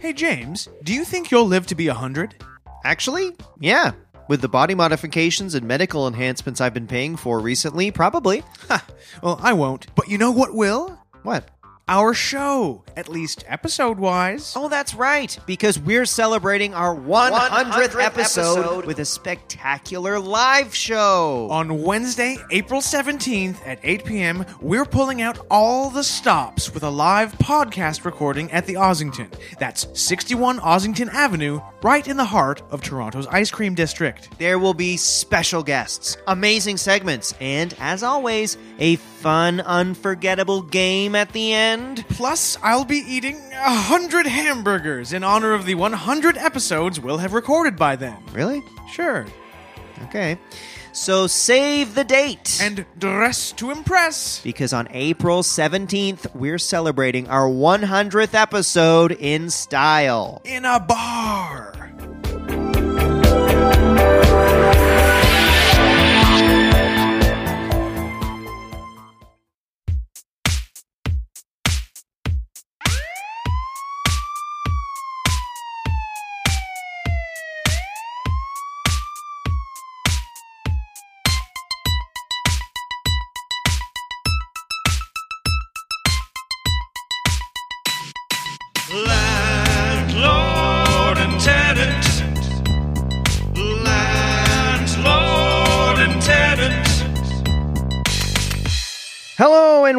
Hey, James, do you think you'll live to be 100? Actually, yeah. With the body modifications and medical enhancements I've been paying for recently, probably. Ha! Well, I won't. But you know what will? What? Our show, at least episode wise. Oh, that's right, because we're celebrating our 100th, 100th episode, episode. with a spectacular live show. On Wednesday, April 17th at 8 p.m., we're pulling out all the stops with a live podcast recording at the Ossington. That's 61 Ossington Avenue, right in the heart of Toronto's ice cream district. There will be special guests, amazing segments, and as always, a fun, unforgettable game at the end. Plus, I'll be eating a hundred hamburgers in honor of the 100 episodes we'll have recorded by then. Really? Sure. Okay. So save the date. And dress to impress. because on April 17th, we're celebrating our 100th episode in style. In a bar.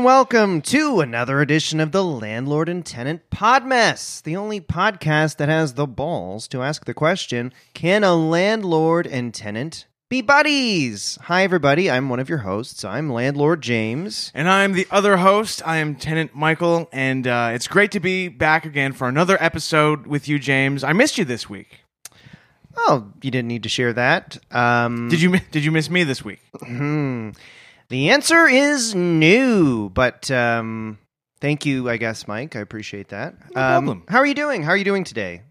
And welcome to another edition of the Landlord and Tenant Podmess, the only podcast that has the balls to ask the question Can a landlord and tenant be buddies? Hi, everybody. I'm one of your hosts. I'm Landlord James. And I'm the other host. I am Tenant Michael, and uh, it's great to be back again for another episode with you, James. I missed you this week. Oh, you didn't need to share that. Um, Did you Did you miss me this week? The answer is new, but um, thank you, I guess, Mike. I appreciate that. Um, problem. How are you doing? How are you doing today?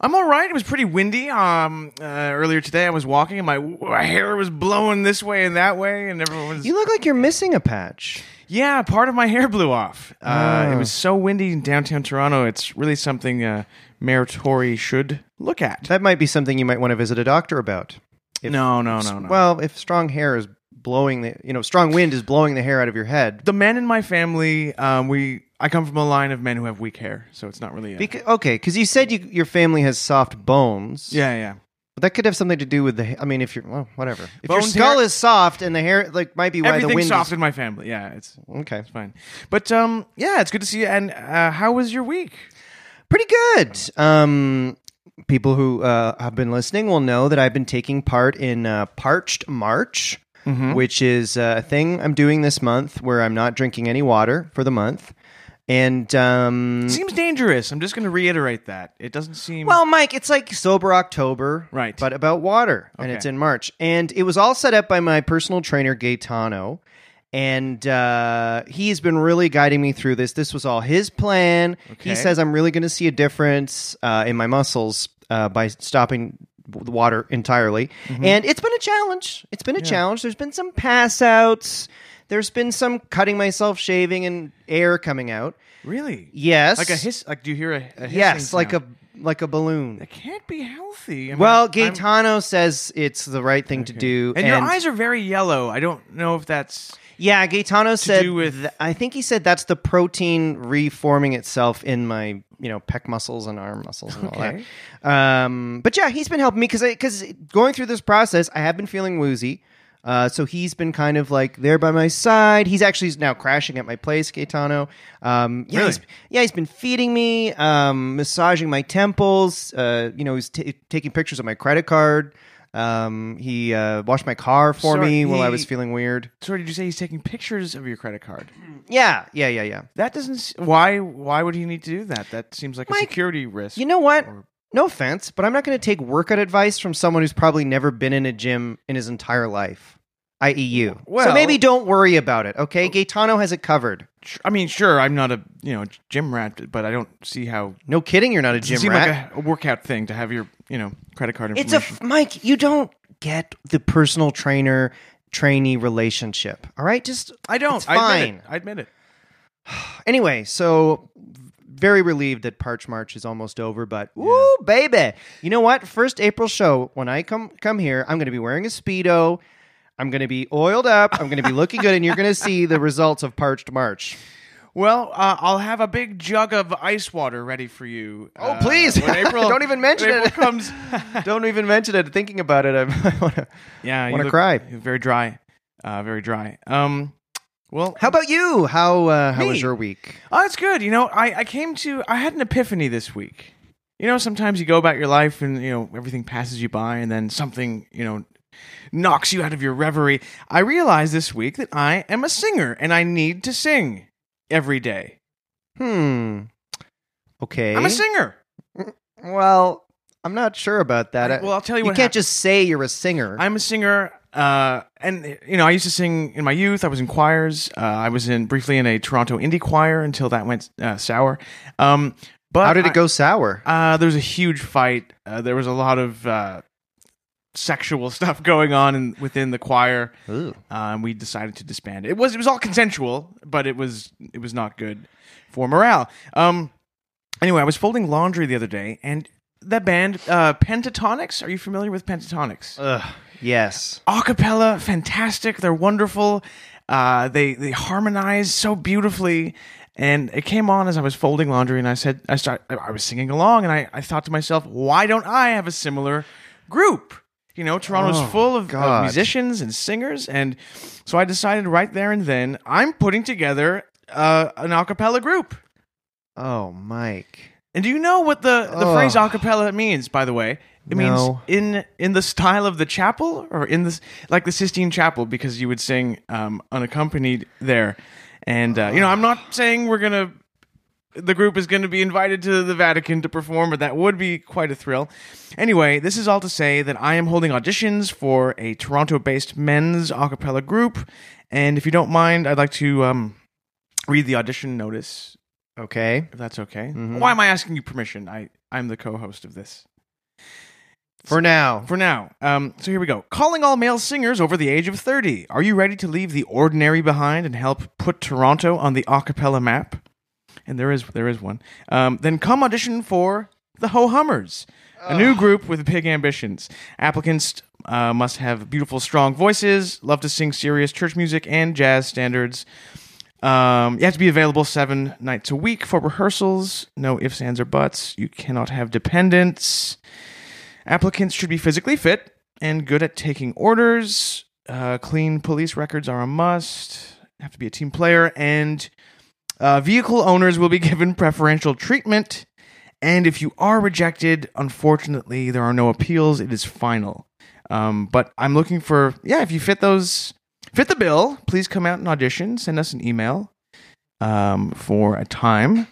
I'm all right. It was pretty windy. Um, uh, earlier today, I was walking, and my, my hair was blowing this way and that way, and everyone was. You look like you're missing a patch. yeah, part of my hair blew off. Uh, Oh. It was so windy in downtown Toronto. It's really something uh, Mayor Tory should look at. That might be something you might want to visit a doctor about. If- no, no, no, no. Well, if strong hair is blowing the, you know, strong wind is blowing the hair out of your head. the men in my family, um, we I come from a line of men who have weak hair, so it's not really. A, Beca- okay, because you said you, your family has soft bones. yeah, yeah. But that could have something to do with the. ha- I mean, if you're well, whatever. If your Bones, skull hair- is soft and the hair like might be why the Everything's wind soft in my family. Yeah, it's okay. it's fine. But um, yeah, it's good to see you. And uh, how was your week? pretty good. Um, people who uh, have been listening will know that I've been taking part in uh, Parched March, which is uh, a thing I'm doing this month where I'm not drinking any water for the month. And um, Seems dangerous. I'm just going to reiterate that. It doesn't seem well, Mike, it's like sober October, Right. But about water, and it's in March, and it was all set up by my personal trainer Gaetano, and uh, he's been really guiding me through this. This was all his plan. Okay. He says I'm really going to see a difference uh, in my muscles uh, by stopping the water entirely, Mm-hmm. and it's been a challenge. It's been a challenge. There's been some pass outs. There's been some cutting myself shaving and air coming out. really Yes, like a hiss. Like do you hear a, a Yes, like a like a balloon. It can't be healthy. I mean, Well, I'm- Gaetano says it's the right thing to do, and, your eyes are very yellow. I don't know if that's yeah, Gaetano said. do with- th- I think he said that's the protein reforming itself in my you know pec muscles and arm muscles and all Okay. that. Um, but yeah, he's been helping me because because going through this process, I have been feeling woozy. Uh, so he's been kind of like there by my side. He's actually now crashing at my place, Gaetano. Um, yeah, Really? he's, yeah, he's been feeding me, um, massaging my temples. Uh, you know, he's t- taking pictures of my credit card. Um, he uh, washed my car for Sorry, me while I he- was feeling weird. Sorry, did you say he's taking pictures of your credit card? Yeah, yeah, yeah, yeah. That doesn't. s- Why? Why would he need to do that? That seems like a Mike, security risk. You know what? Or- No offense, but I'm not going to take workout advice from someone who's probably never been in a gym in his entire life, i.e., you. so maybe don't worry about it, okay? Gaetano has it covered. Sh- I mean, sure, I'm not a you know gym rat, but I don't see how No kidding, you're not a it gym seems rat. like a, a workout thing to have your you know credit card it's a information. f- Mike. You don't get the personal trainer trainee relationship. All right, just I don't. It's I admit fine. it. I admit it. anyway. So very relieved that Parch March is almost over, but woo, baby! You know what? First April show. When I come come here, I'm going to be wearing a speedo. I'm going to be oiled up. I'm going to be looking good, and you're going to see the results of Parched March. Well, uh, I'll have a big jug of ice water ready for you. Oh, uh, please! April, Don't even mention when it. April comes. Don't even mention it. Thinking about it, I want to. yeah, Wanna cry. Very dry, uh, very dry. Um, well, How about you? How uh, how Me? was your week? Oh, it's good. You know, I, I came to, I had an epiphany this week. You know, sometimes you go about your life and, you know, everything passes you by and then something, you know, knocks you out of your reverie. I realized this week that I am a singer and I need to sing every day. Hmm. Okay. I'm a singer. Well, I'm not sure about that. I- well, I'll tell you you what can't just say you're a singer. I'm a singer. Uh, and, you know, I used to sing in my youth. I was in choirs. Uh, I was in briefly in a Toronto indie choir until that went uh, sour. Um, but How did I- it go sour? Uh, there was a huge fight. Uh, there was a lot of uh, sexual stuff going on in, within the choir, Ooh. uh, and we decided to disband. It was it was all consensual, but it was it was not good for morale. Um, anyway, I was folding laundry the other day, and that band uh, Pentatonix. Are you familiar with Pentatonix? Ugh. Yes. acapella, fantastic. They're wonderful. Uh, they they harmonize so beautifully. And it came on as I was folding laundry, and I said, I start, I was singing along, and I, I thought to myself, why don't I have a similar group? You know, Toronto's Oh, full of, of musicians and singers, and so I decided right there and then I'm putting together uh, an a cappella group. Oh, Mike. And do you know what the, the Ugh. phrase a cappella means, by the way? It No. means in in the style of the chapel or in this like the Sistine Chapel because you would sing um, unaccompanied there. And uh, you know, I'm not saying we're going to the group is going to be invited to the Vatican to perform, but that would be quite a thrill. Anyway, this is all to say that I am holding auditions for a Toronto-based men's a cappella group, and if you don't mind, I'd like to um, read the audition notice Okay. if that's okay. Mhm. Why am I asking you permission? I I'm the co-host of this For now. for now. Um, so here we go. Calling all male singers over the age of 30. Are you ready to leave the ordinary behind and help put Toronto on the a cappella map? And there is there is one. Um, then come audition for the Ho Hummers, a new group with big ambitions. Applicants uh, must have beautiful, strong voices, love to sing serious church music and jazz standards. Um, you have to be available seven nights a week for rehearsals. No ifs, ands, or buts. You cannot have dependents. Applicants should be physically fit and good at taking orders. Uh, clean police records are a must. Have to be a team player, and uh, vehicle owners will be given preferential treatment. And if you are rejected, unfortunately, there are no appeals. It is final. Um, but I'm looking for yeah. If you fit those, fit the bill. Please come out and audition. Send us an email um, for a time.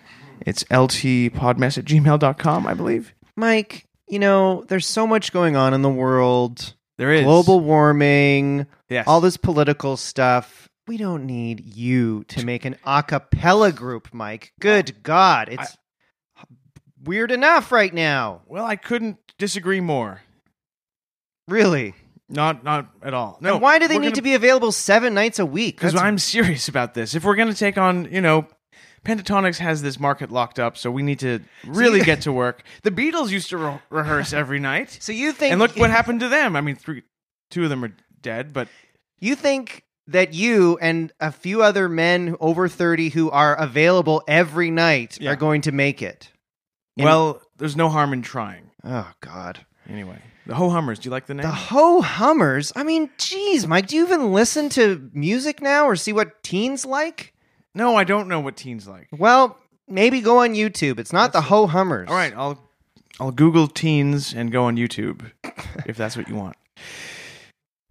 It's ltpodmess at gmail.com, I believe. Mike, you know, there's so much going on in the world. There is Global warming, Yes. all this political stuff. We don't need you to make an a cappella group, Mike. Good God. It's weird enough right now. Well, I couldn't disagree more. Really. Not not at all. No. and why do they need gonna- to be available seven nights a week? Because I'm serious about this. If we're going to take on, you know, Pentatonix has this market locked up, so we need to really get to work. The Beatles used to re- rehearse every night, So you think and look what happened to them. I mean, three, two of them are dead, but You think that you and a few other men over 30 who are available every night Yeah. are going to make it? And- well, there's no harm in trying. Oh God. Anyway, the Ho Hummers. Do you like the name? The Ho Hummers. I mean, geez, Mike, do you even listen to music now or see what teens like? no, I don't know what teens like. Well, maybe go on YouTube. It's not the Ho Hummers. All right, I'll I'll Google teens and go on YouTube if that's what you want.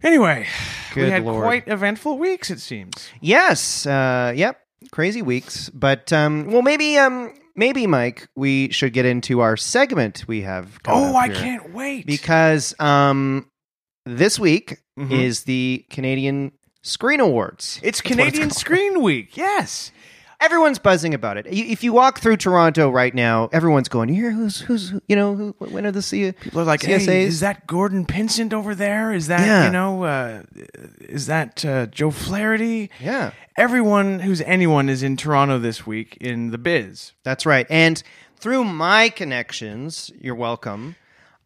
Anyway, we had Lord. quite eventful weeks. It seems. Yes. Uh, yep. Crazy weeks, but um, well, maybe um, maybe Mike, we should get into our segment we have. Oh, I can't wait because um, this week Mhm. is the Canadian Screen Awards. It's what it's Canadian. Screen Week. Yes. Everyone's buzzing about it. You- If you walk through Toronto right now, everyone's going, "You hear who's who's who- you know who, when are the C- People are like, CSAs?" hey, is that Gordon Pinsent over there? Is that, Yeah. you know, uh, is that uh, Joe Flaherty? Yeah. Everyone who's anyone is in Toronto this week in the biz. That's right. And through my connections, you're welcome.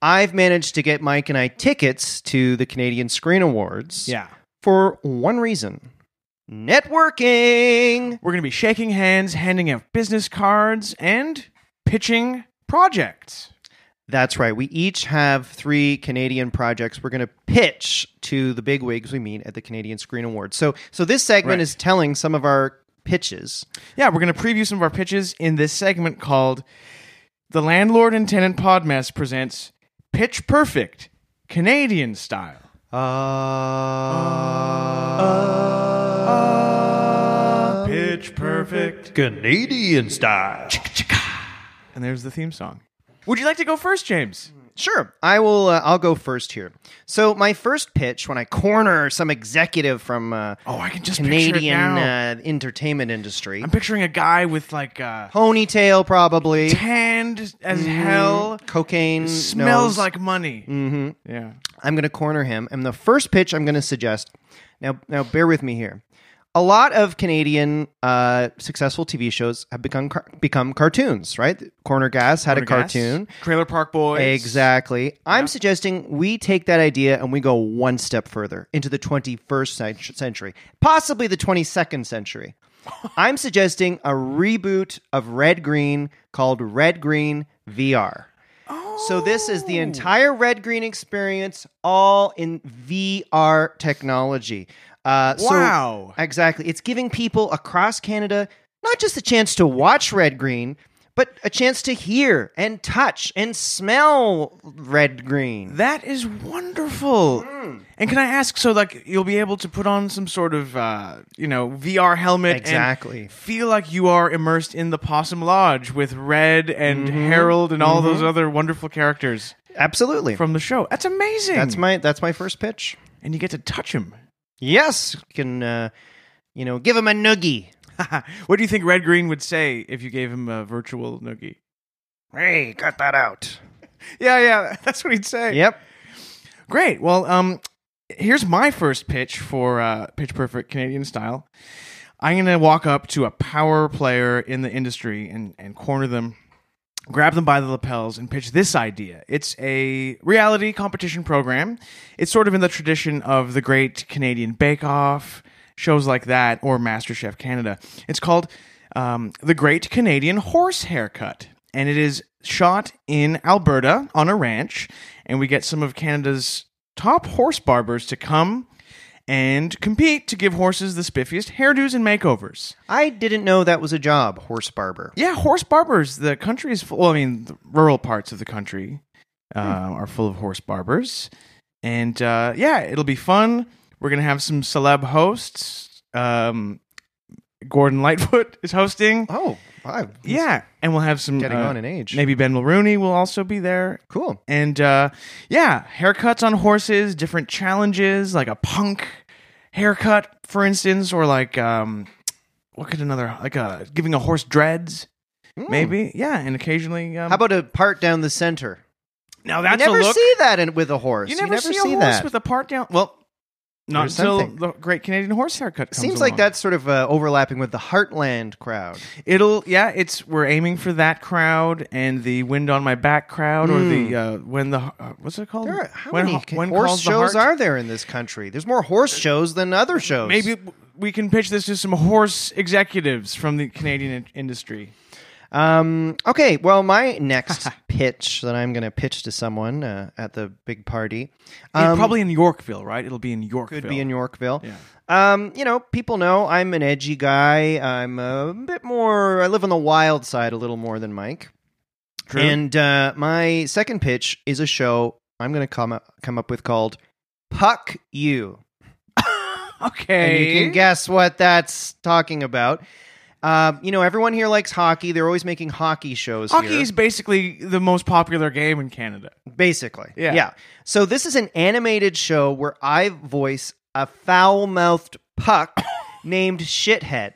I've managed to get Mike and I tickets to the Canadian Screen Awards. Yeah. For one reason. Networking. We're going to be shaking hands, handing out business cards, and pitching projects. That's right. We each have three Canadian projects we're going to pitch to the bigwigs we meet at the Canadian Screen Awards. So, so this segment Right. is telling some of our pitches. Yeah, we're going to preview some of our pitches in this segment called The Landlord and Tenant Podmess presents Pitch Perfect Canadian Style. Uh, Pitch Perfect. Canadian style. And there's the theme song. Would you like to go first, James? Sure, I will. Uh, I'll go first here. So my first pitch, when I corner some executive from uh, Oh, I can just picture it Canadian now. uh, entertainment industry, I'm picturing a guy with like uh, ponytail probably, tanned as hell, cocaine smells nose. like money. Mhm. Yeah. I'm going to corner him. And the first pitch I'm going to suggest. Now, now bear with me here. A lot of Canadian uh, successful TV shows have become car- become cartoons, right? Corner Gas had a Corner Gas, cartoon. Trailer Park Boys. Exactly. I'm suggesting we take that idea and we go one step further into the 21st century, possibly the 22nd century. I'm suggesting a reboot of Red Green called Red Green VR. So this is the entire Red Green experience, all in VR technology. Uh, so- Wow. exactly. It's giving people across Canada not just a chance to watch Red Green, but a chance to hear and touch and smell Red Green. That is wonderful. And can I ask? So, like, you'll be able to put on some sort of, uh, you know, VR helmet, Exactly. and feel like you are immersed in the Possum Lodge with Red and Harold and all those other wonderful characters Absolutely. from the show. That's amazing. that's my that's my first pitch. and you get to touch him. Yes, you can uh, you know give him a noogie. what do you think Red Green would say if you gave him a virtual noogie? Hey, cut that out. Yeah, yeah, that's what he'd say. Yep. Great. Well, um, here's my first pitch for uh, Pitch Perfect Canadian Style. I'm going to walk up to a power player in the industry and, and corner them, grab them by the lapels, and pitch this idea. It's a reality competition program. It's sort of in the tradition of the Great Canadian Bake Off, shows like that, or MasterChef Canada. It's called um, The Great Canadian Horse Haircut. And it is shot in Alberta on a ranch. And we get some of Canada's top horse barbers to come and compete to give horses the spiffiest hairdos and makeovers. I didn't know that was a job, horse barber. Yeah, horse barbers. The country is full. Well, I mean, the rural parts of the country uh, are full of horse barbers, and uh, yeah, it'll be fun. We're gonna have some celeb hosts. Um, Gordon Lightfoot is hosting. Oh, wow. yeah, and we'll have some Getting uh, on in age. Maybe Ben Mulroney will also be there. Cool. And uh, yeah, haircuts on horses, different challenges, like a punk haircut, for instance, or like um, what could another like a giving a horse dreads, maybe. Yeah, and occasionally. Um. How about a part down the center? now? You That's never a look. see that in, with a horse. you never, see, a horse that. with a part down. Well, not until something. the Great Canadian Horse Haircut comes Seems like along. that's sort of uh, overlapping with the Heartland crowd. It'll yeah, it's we're aiming for that crowd and the wind on my back crowd or the uh, when the uh, what's it called? Hmm. There are, how when, many ho- when horse calls the shows heart? are there in this country? There's more horse shows than other shows. Maybe we can pitch this to some horse executives from the Canadian in- industry. Um, okay, well, my next pitch that I'm going to pitch to someone uh, at the big party um, probably in Yorkville, right? It'll be in Yorkville. could be in Yorkville. Yeah. Um, you know, people know I'm an edgy guy. I'm a bit more. I live on the wild side a little more than Mike. True. And uh, my second pitch is a show I'm going to come up, come up with called Puck You. okay. And you can guess what that's talking about. Um, you know, everyone here likes hockey. They're always making hockey shows. Hockey here. is basically the most popular game in Canada. Basically. Yeah. Yeah. So this is an animated show where I voice a foul mouthed puck named Shithead.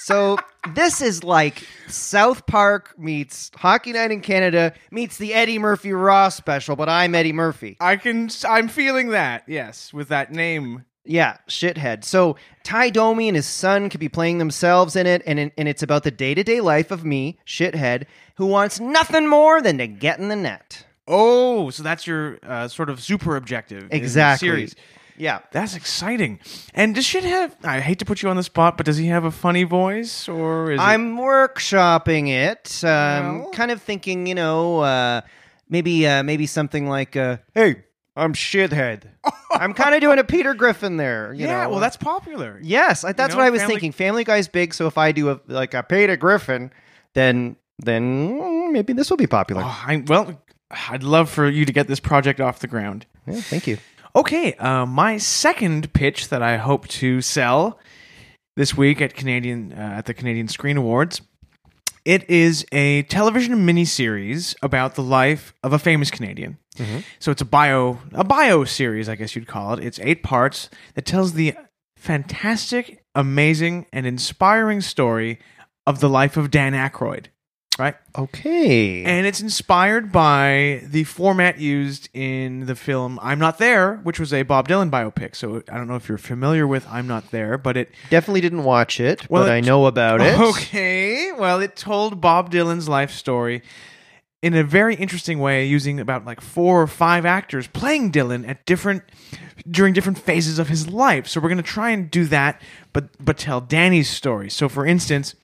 So this is like South Park meets Hockey Night in Canada meets the Eddie Murphy Raw special, but I'm Eddie Murphy. I can. I'm feeling that. Yes, with that name. Yeah, shithead. So Ty Domi and his son could be playing themselves in it, and and it's about the day to day life of me, shithead, who wants nothing more than to get in the net. Oh, so that's your uh, sort of super objective. Exactly. Series. Yeah. That's exciting. And does shit have? I hate to put you on the spot, but does he have a funny voice, or is it- I'm workshopping it. Um, kind of thinking, you know, uh, maybe uh, maybe something like, uh, "Hey, I'm shithead." I'm kind of doing a Peter Griffin there. You yeah? know? Well, that's popular. yes, I- that's know, what I was Family- thinking. Family Guy's big, so if I do a like a Peter Griffin, then then maybe this will be popular. Oh, I, well, I'd love for you to get this project off the ground. Yeah, thank you. Okay, uh, my second pitch that I hope to sell this week at Canadian uh, at the Canadian Screen Awards. It is a television miniseries about the life of a famous Canadian. Mm-hmm. So it's a bio a bio series, I guess you'd call it. It's eight parts that tells the fantastic, amazing, and inspiring story of the life of Dan Aykroyd. Right? Okay. And it's inspired by the format used in the film I'm Not There, which was a Bob Dylan biopic. So I don't know if you're familiar with I'm Not There, but it. Definitely didn't watch it, Well, but I know about it. Okay. Well, it told Bob Dylan's life story in a very interesting way, using about like four or five actors playing Dylan at different during different phases of his life. So we're going to try and do that, but but tell Danny's story. So, for instance.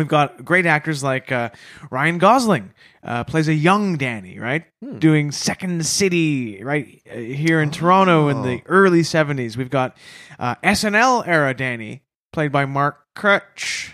We've got great actors like uh, Ryan Gosling uh, plays a young Danny, right? Doing Second City, right uh, here in Toronto in the early '70s. We've got uh, SNL era Danny, played by Mark Critch.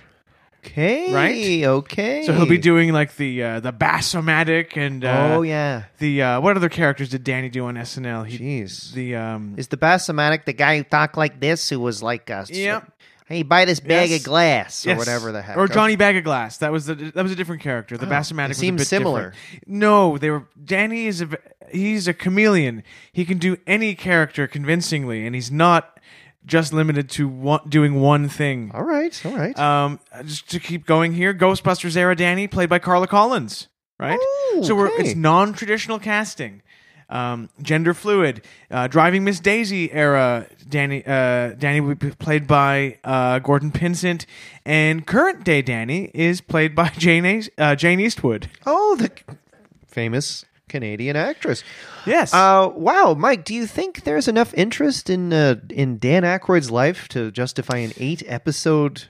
Okay. Right? Okay. So he'll be doing like the uh, the Bassomatic and uh, oh yeah. the uh, what other characters did Danny do on SNL? He, Jeez. The um, Is the Bassomatic the guy who talked like this who was like uh Yep. Hey, buy this bag Yes. of glass or yes. whatever the heck. or Johnny Bag of Glass. That was the that was a different character. The Oh, Bassomatic was a seems bit similar. different. No, they were Danny is a he's a chameleon. He can do any character convincingly, and he's not just limited to one, doing one thing. All right, all right. Um, just to keep going here, Ghostbusters era Danny played by Carla Collins, right? Oh, so we're okay. it's non-traditional casting, um, gender fluid. Uh, Driving Miss Daisy era Danny uh, Danny would be played by uh, Gordon Pinsent, and current day Danny is played by Jane uh, Jane Eastwood. oh, the famous Canadian actress. Yes. Uh, wow, Mike, do you think there's enough interest in uh, in Dan Aykroyd's life to justify an eight episode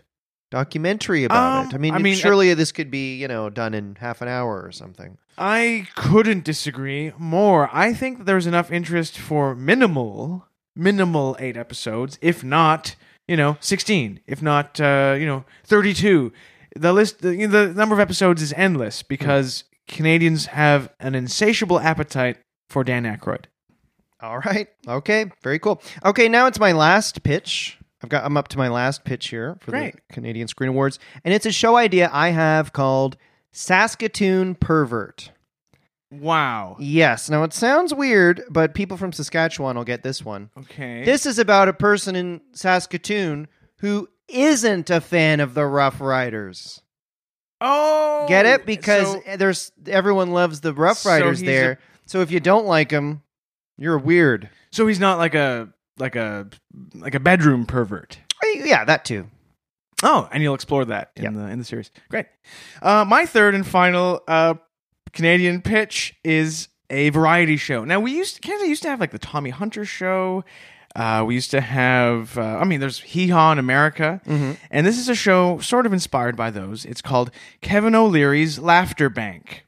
documentary about Um, it? I mean, I mean, surely this could be you know done in half an hour or something. I couldn't disagree more. I think there's enough interest for minimal, minimal eight episodes, if not, you know, sixteen, if not, uh, you know, thirty-two. The list, the, you know, the number of episodes is endless because Canadians have an insatiable appetite for Dan Aykroyd. All right. Okay. Very cool. Okay. Now it's my last pitch. I've got. I'm up to my last pitch here for Great. the Canadian Screen Awards, and it's a show idea I have called Saskatoon Pervert. Wow. Yes. Now it sounds weird, but people from Saskatchewan will get this one. Okay. This is about a person in Saskatoon who isn't a fan of the Rough Riders. oh, Get it? Because so- there's everyone loves the Rough Riders he's there. so if you don't like them, you're weird. so he's not like a like a like a bedroom pervert. Yeah, that too. Oh, and you'll explore that in Yeah. the in the series. Great. Uh, my third and final uh, Canadian pitch is a variety show. Now we used Canada used to have like the Tommy Hunter show. Uh, we used to have. Uh, I mean, there's Hee Haw in America, and this is a show sort of inspired by those. It's called Kevin O'Leary's Laughter Bank.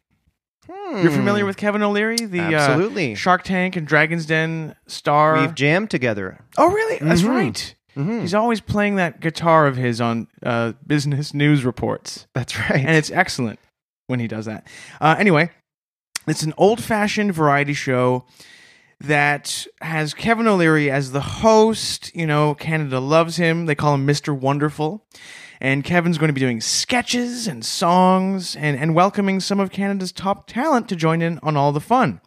You're familiar with Kevin O'Leary, the Hmm. Absolutely. uh, Shark Tank and Dragon's Den star. We've jammed together. Oh, really? That's Mhm. right. Mhm. He's always playing that guitar of his on uh, business news reports, That's right. and it's excellent when he does that. Uh, anyway, it's an old-fashioned variety show that has Kevin O'Leary as the host. You know, Canada loves him. They call him Mr. Wonderful. And Kevin's going to be doing sketches and songs and, and welcoming some of Canada's top talent to join in on all the fun.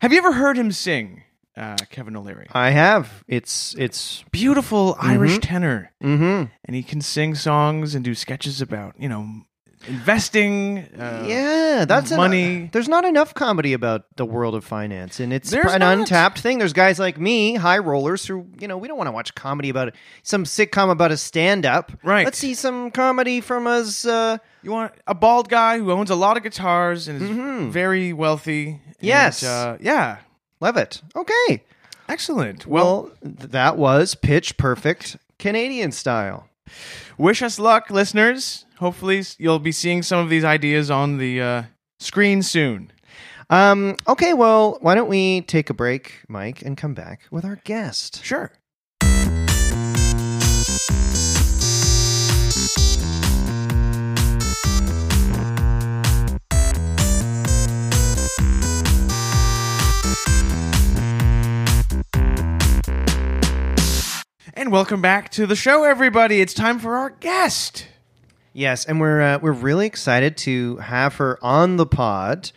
Have you ever heard him sing, uh, Kevin O'Leary. I have. It's it's Beautiful Irish tenor, mm-hmm. and he can sing songs and do sketches about you know investing. Uh, yeah, that's an- money. there's not enough comedy about the world of finance, and it's There's an not. untapped thing. There's guys like me, high rollers, who you know we don't want to watch comedy about some sitcom about a stand-up. Right. Let's see some comedy from us. Uh, You want a bald guy who owns a lot of guitars and is Mhm. very wealthy. and, Yes. uh, yeah. Levitt. Okay. Excellent. Well, Well, that was pitch perfect Canadian style. wish us luck, listeners. Hopefully, you'll be seeing some of these ideas on the uh, screen soon. Um, okay, well, why don't we take a break, Mike, and come back with our guest? Sure. And welcome back to the show, everybody. It's time for our guest. Yes, and we're uh, we're really excited to have her on the pod.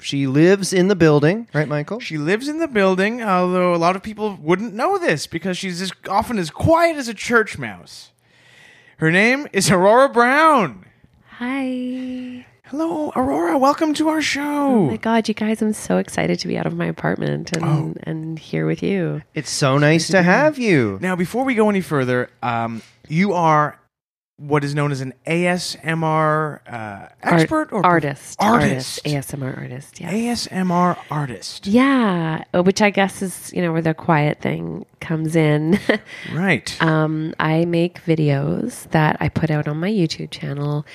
She lives in the building, right, Michael? She lives in the building, although a lot of people wouldn't know this because she's as often as quiet as a church mouse. Her name is Aurora Browne. Hi. Hello, Aurora. Welcome to our show. Oh show. my god, you guys, I'm so excited to be out of my apartment and Oh. and here with you. It's so nice to have you. Now, before we go any further, um, you are what is known as an ASMR uh, expert or artist. Artist. ASMR artist, yeah. ASMR artist. yeah, uh, which I guess is, you know, where the quiet thing comes in. Right. um, I make videos that I put out on my YouTube channel.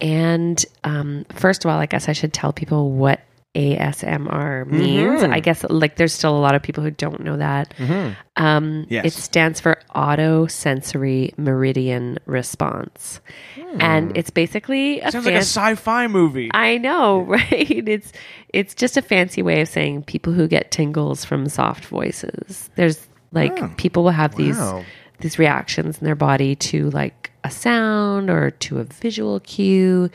And um, first of all, I guess I should tell people what ASMR means. I mm-hmm. guess like there's still a lot of people who don't know that. Mm-hmm. Um, Yes. It stands for Auto Sensory Meridian Response, hmm. and it's basically a Sounds like a sci-fi movie. I know, right? It's it's just a fancy way of saying people who get tingles from soft voices. There's like Oh, people will have wow. these reactions in their body to like a sound or to a visual cue.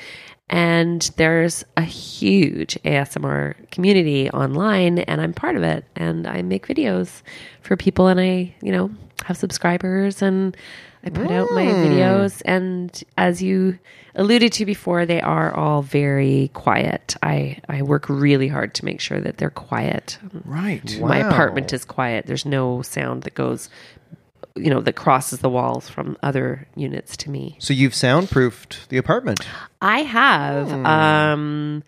And there's a huge ASMR community online, and I'm part of it. And I make videos for people, and I, you know, have subscribers, and I put out my mm. videos. And as you alluded to before, they are all very quiet. I, I work really hard to make sure that they're quiet. right. My Wow. apartment is quiet. There's no sound that goes, you know, that crosses the walls from other units to me. So you've soundproofed the apartment. I have. Um,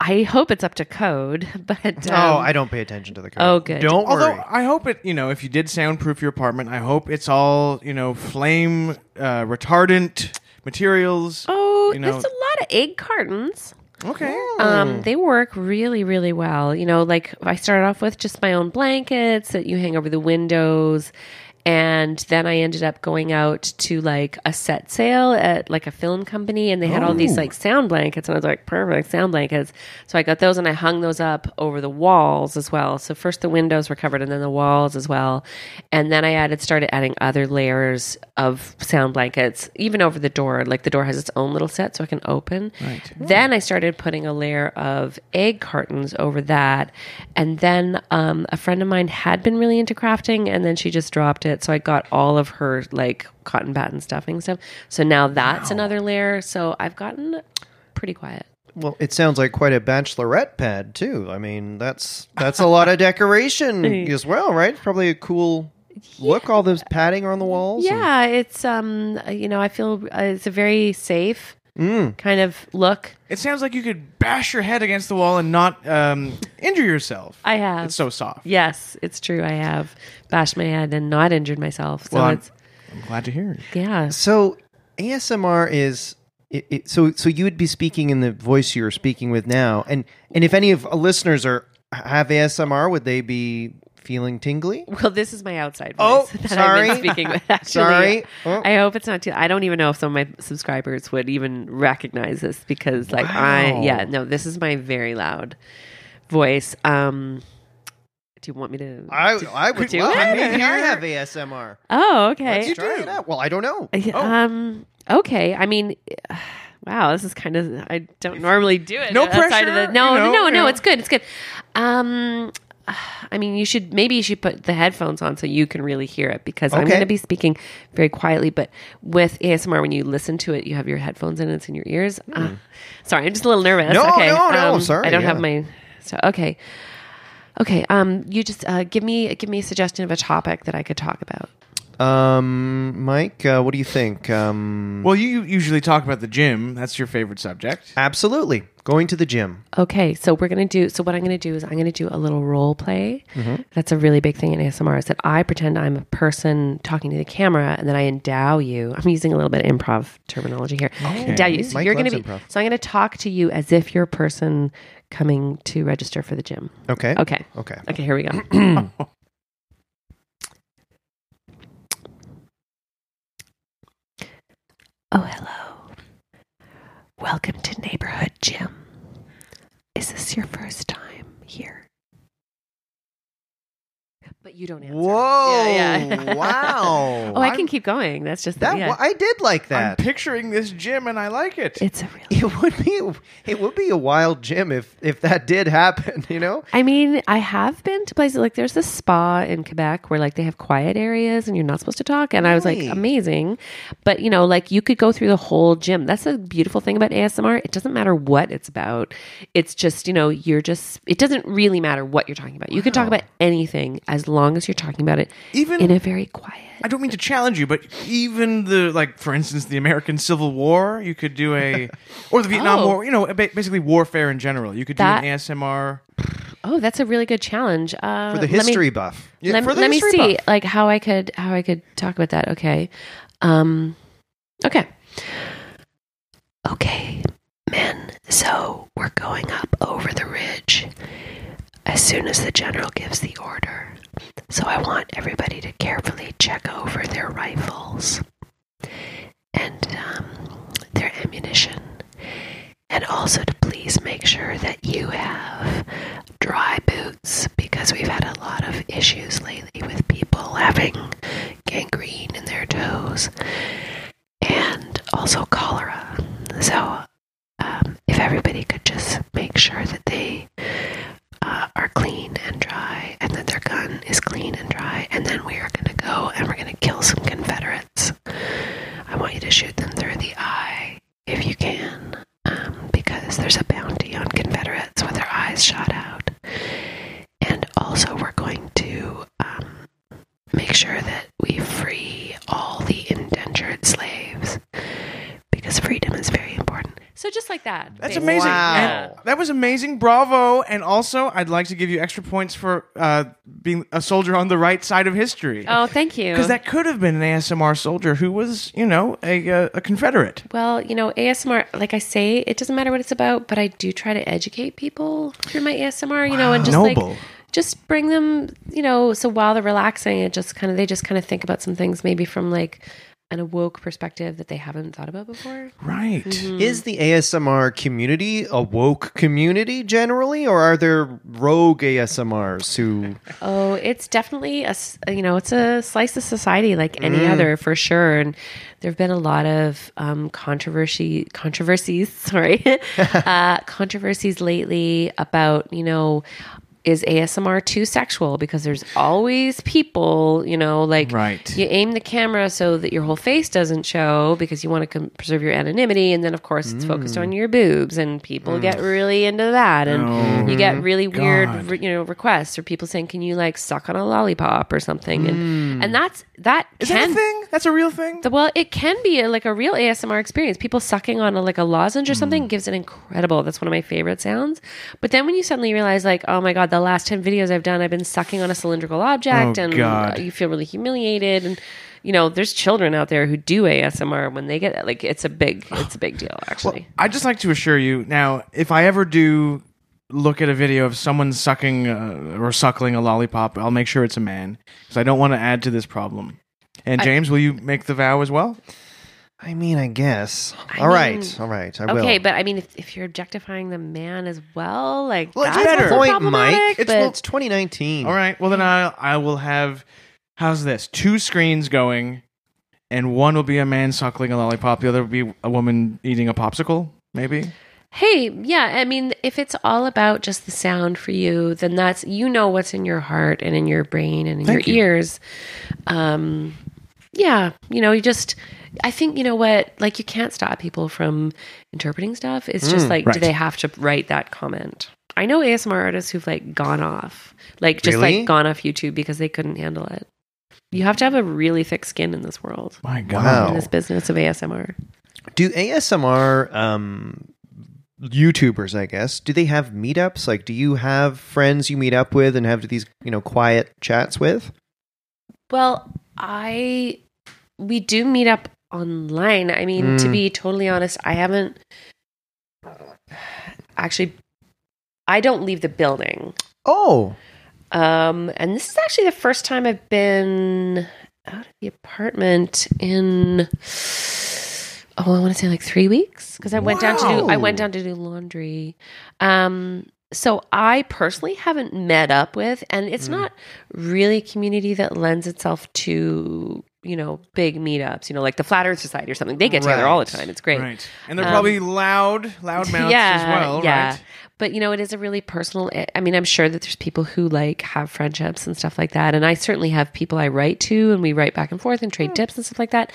I hope it's up to code, but um, oh, I don't pay attention to the code. Oh, good. Don't Although worry. I hope it, you know, if you did soundproof your apartment, I hope it's all, you know, flame uh, retardant materials. oh, you know- there's a lot of egg cartons. Okay. Um, they work really, really well. You know, like I started off with just my own blankets that you hang over the windows. And then I ended up going out to like a set sale at like a film company, and they had all these like sound blankets, and I was like, perfect sound blankets. So I got those, and I hung those up over the walls as well. So first the windows were covered, and then the walls as well. And then I added, started adding other layers of sound blankets, even over the door. Like the door has its own little set, so I can open. Right. Then I started putting a layer of egg cartons over that. And then um, a friend of mine had been really into crafting and then she just dropped it. So I got all of her like cotton batten stuffing stuff. So now that's another layer. So I've gotten pretty quiet. Well, it sounds like quite a bachelorette pad too. I mean, that's that's a lot of decoration as well, right? Probably a cool look. All this padding on the walls. and- Yeah, it's um, you know, I feel uh, it's a very safe Mm. kind of look. It sounds like you could bash your head against the wall and not um, injure yourself. I have. It's so soft. Yes, it's true. I have bashed my head and not injured myself. So Well, I'm- it's I'm glad to hear it. yeah. So ASMR is it, it, so so you would be speaking in the voice you're speaking with now, and and if any of our listeners are have ASMR, would they be feeling tingly? Well, this is my outside voice Oh, that sorry. I've been speaking with. Actually, Sorry. Oh. I hope it's not too. I don't even know if some of my subscribers would even recognize this because, like, Wow. I yeah no, this is my very loud voice. Um, do you want me to? I I would do love. it? Maybe I have ASMR. oh, okay. Let's try it out. Well, I don't know. Um. Okay. I mean, wow. This is kind of. I don't normally do it. No pressure, Of the, no, you know, no, you no. It's good. It's good. Um. I mean, you should maybe you should put the headphones on so you can really hear it because I'm going to be speaking very quietly. But with ASMR, when you listen to it, you have your headphones in, and it's in your ears. Uh, sorry, I'm just a little nervous. No, okay, no, no, um, sorry, I don't yeah. have my. So okay, okay. Um, you just uh, give me give me a suggestion of a topic that I could talk about. Um, Mike, uh, what do you think? Um, Well, you usually talk about the gym. That's your favorite subject. absolutely. Going to the gym. Okay, so we're gonna do. So what I'm gonna do is I'm gonna do a little role play. That's a really big thing in ASMR. Is that I pretend I'm a person talking to the camera, and then I endow you. I'm using a little bit of improv terminology here. Endow you. So Mike you're gonna loves be. improv. So I'm gonna talk to you as if you're a person coming to register for the gym. Okay. Okay. Okay. Okay. Here we go. oh, hello. Welcome to Neighborhood Gym. Is this your first time here? But you don't answer. Whoa! Yeah, yeah. wow! Oh, I I'm- can keep going. That's just that yeah. I did like I'm that. picturing this gym and I like it. it's a really. it would be it would be a wild gym if if that did happen. You know. I mean, I have been to places like there's this spa in Quebec where like they have quiet areas and you're not supposed to talk. And I was like, amazing. But you know, like you could go through the whole gym. That's a beautiful thing about ASMR. It doesn't matter what it's about. It's just, you know, you're just, it doesn't really matter what you're talking about. You can talk about anything as long as you're talking about it Even in a very quiet. I don't mean to challenge you, but even the like, for instance, the American Civil War, you could do a, or the Vietnam Oh. War. You know, basically warfare in general. You could do That- an ASMR. Oh, that's a really good challenge. Uh, For the let me- history buff. Yeah, let, for the let me see buff. like how I could how I could talk about that. Okay. Um okay. Okay, men. So we're going up over the ridge as soon as the general gives the order. So I want everybody to carefully check over their rifles and um, their ammunition. And also to please make sure that you have dry boots because we've had a lot of issues lately with people having gangrene in their toes and also cholera. So, um, if everybody could just make sure that they uh, are clean and dry and that their gun is clean and dry, and then we are going to go and we're going to kill some Confederates. I want you to shoot them through the eye if you can um, because there's a bounty on Confederates with their eyes shot out. And also, we're going to um, make sure that we free all the indentured slaves because freedom is very important. So, just like that. That's amazing. Wow. And that was amazing. Bravo. And also, I'd like to give you extra points for uh, being a soldier on the right side of history. Oh, thank you. Because that could have been an ASMR soldier who was, you know, a, uh, a Confederate. Well, you know, ASMR, like I say, it doesn't matter what it's about, but I do try to educate people through my ASMR, you know, and just Noble. like just bring them, you know, so while they're relaxing, it just kind of they just kind of think about some things maybe from like an woke perspective that they haven't thought about before. Right. Mm-hmm. Is the ASMR community a woke community generally, or are there rogue ASMRs who? Oh, it's definitely a you know it's a slice of society like any other for sure, and there have been a lot of um, controversy controversies. Sorry, uh, controversies lately about you know. Is ASMR too sexual? Because there's always people, you know, like Right. you aim the camera so that your whole face doesn't show because you want to preserve your anonymity, and then of course it's focused mm. on your boobs, and people get mm. really into that, and you get mm. really weird, re- you know, requests or people saying, "Can you like suck on a lollipop or something?" And and that's that Is can that a thing? That's a real thing? the- well, it can be a, like a real ASMR experience. People sucking on a, like a lozenge or something gives an incredible. That's one of my favorite sounds. But then when you suddenly realize, like, oh my god, the last ten videos I've done, I've been sucking on a cylindrical object, Oh, and God. uh, you feel really humiliated. And you know, there's children out there who do ASMR when they get like it's a big, it's a big deal actually. I'd just like to assure you now, if I ever do look at a video of someone sucking uh, or suckling a lollipop, I'll make sure it's a man because I don't want to add to this problem. And I- James, will you make the vow as well? I mean, I guess. I all right, mean, all right. I will. Okay, but I mean, if, if you're objectifying the man as well, like Well, it's that's better. Point, problematic, Mike. It's, well, it's 2019. All right. Well, then I I will have. How's this? Two screens going, and one will be a man suckling a lollipop. The other will be a woman eating a popsicle. Maybe. Hey, yeah, I mean, if it's all about just the sound for you, then that's you know what's in your heart and in your brain and in Thank your you. ears. Um, yeah, you know, you just. I think you know what, like you can't stop people from interpreting stuff. It's just like, right. do they have to write that comment? I know ASMR artists who've like gone off, like just Really? like gone off YouTube because they couldn't handle it. You have to have a really thick skin in this world, My God. Wow. in this business of ASMR. Do ASMR um, YouTubers, I guess, do they have meetups? Like, do you have friends you meet up with and have these, you know, quiet chats with? Well, I we do meet up online. I mean, to Mm. be totally honest, I haven't actually I don't leave the building. Oh, Um and this is actually the first time I've been out of the apartment in oh, I want to say like 3 weeks because I went down to do I went down to do laundry. Um so I personally haven't met up with and it's Mm. not really a community that lends itself to you know big meetups you know like the flat earth society or something they get together all the time it's great Right. And they're Um, probably loud, loud mouths yeah, as well, yeah. right? But you know, it is a really personal. I mean, I'm sure that there's people who like have friendships and stuff like that, and I certainly have people I write to, and we write back and forth and trade tips and stuff like that.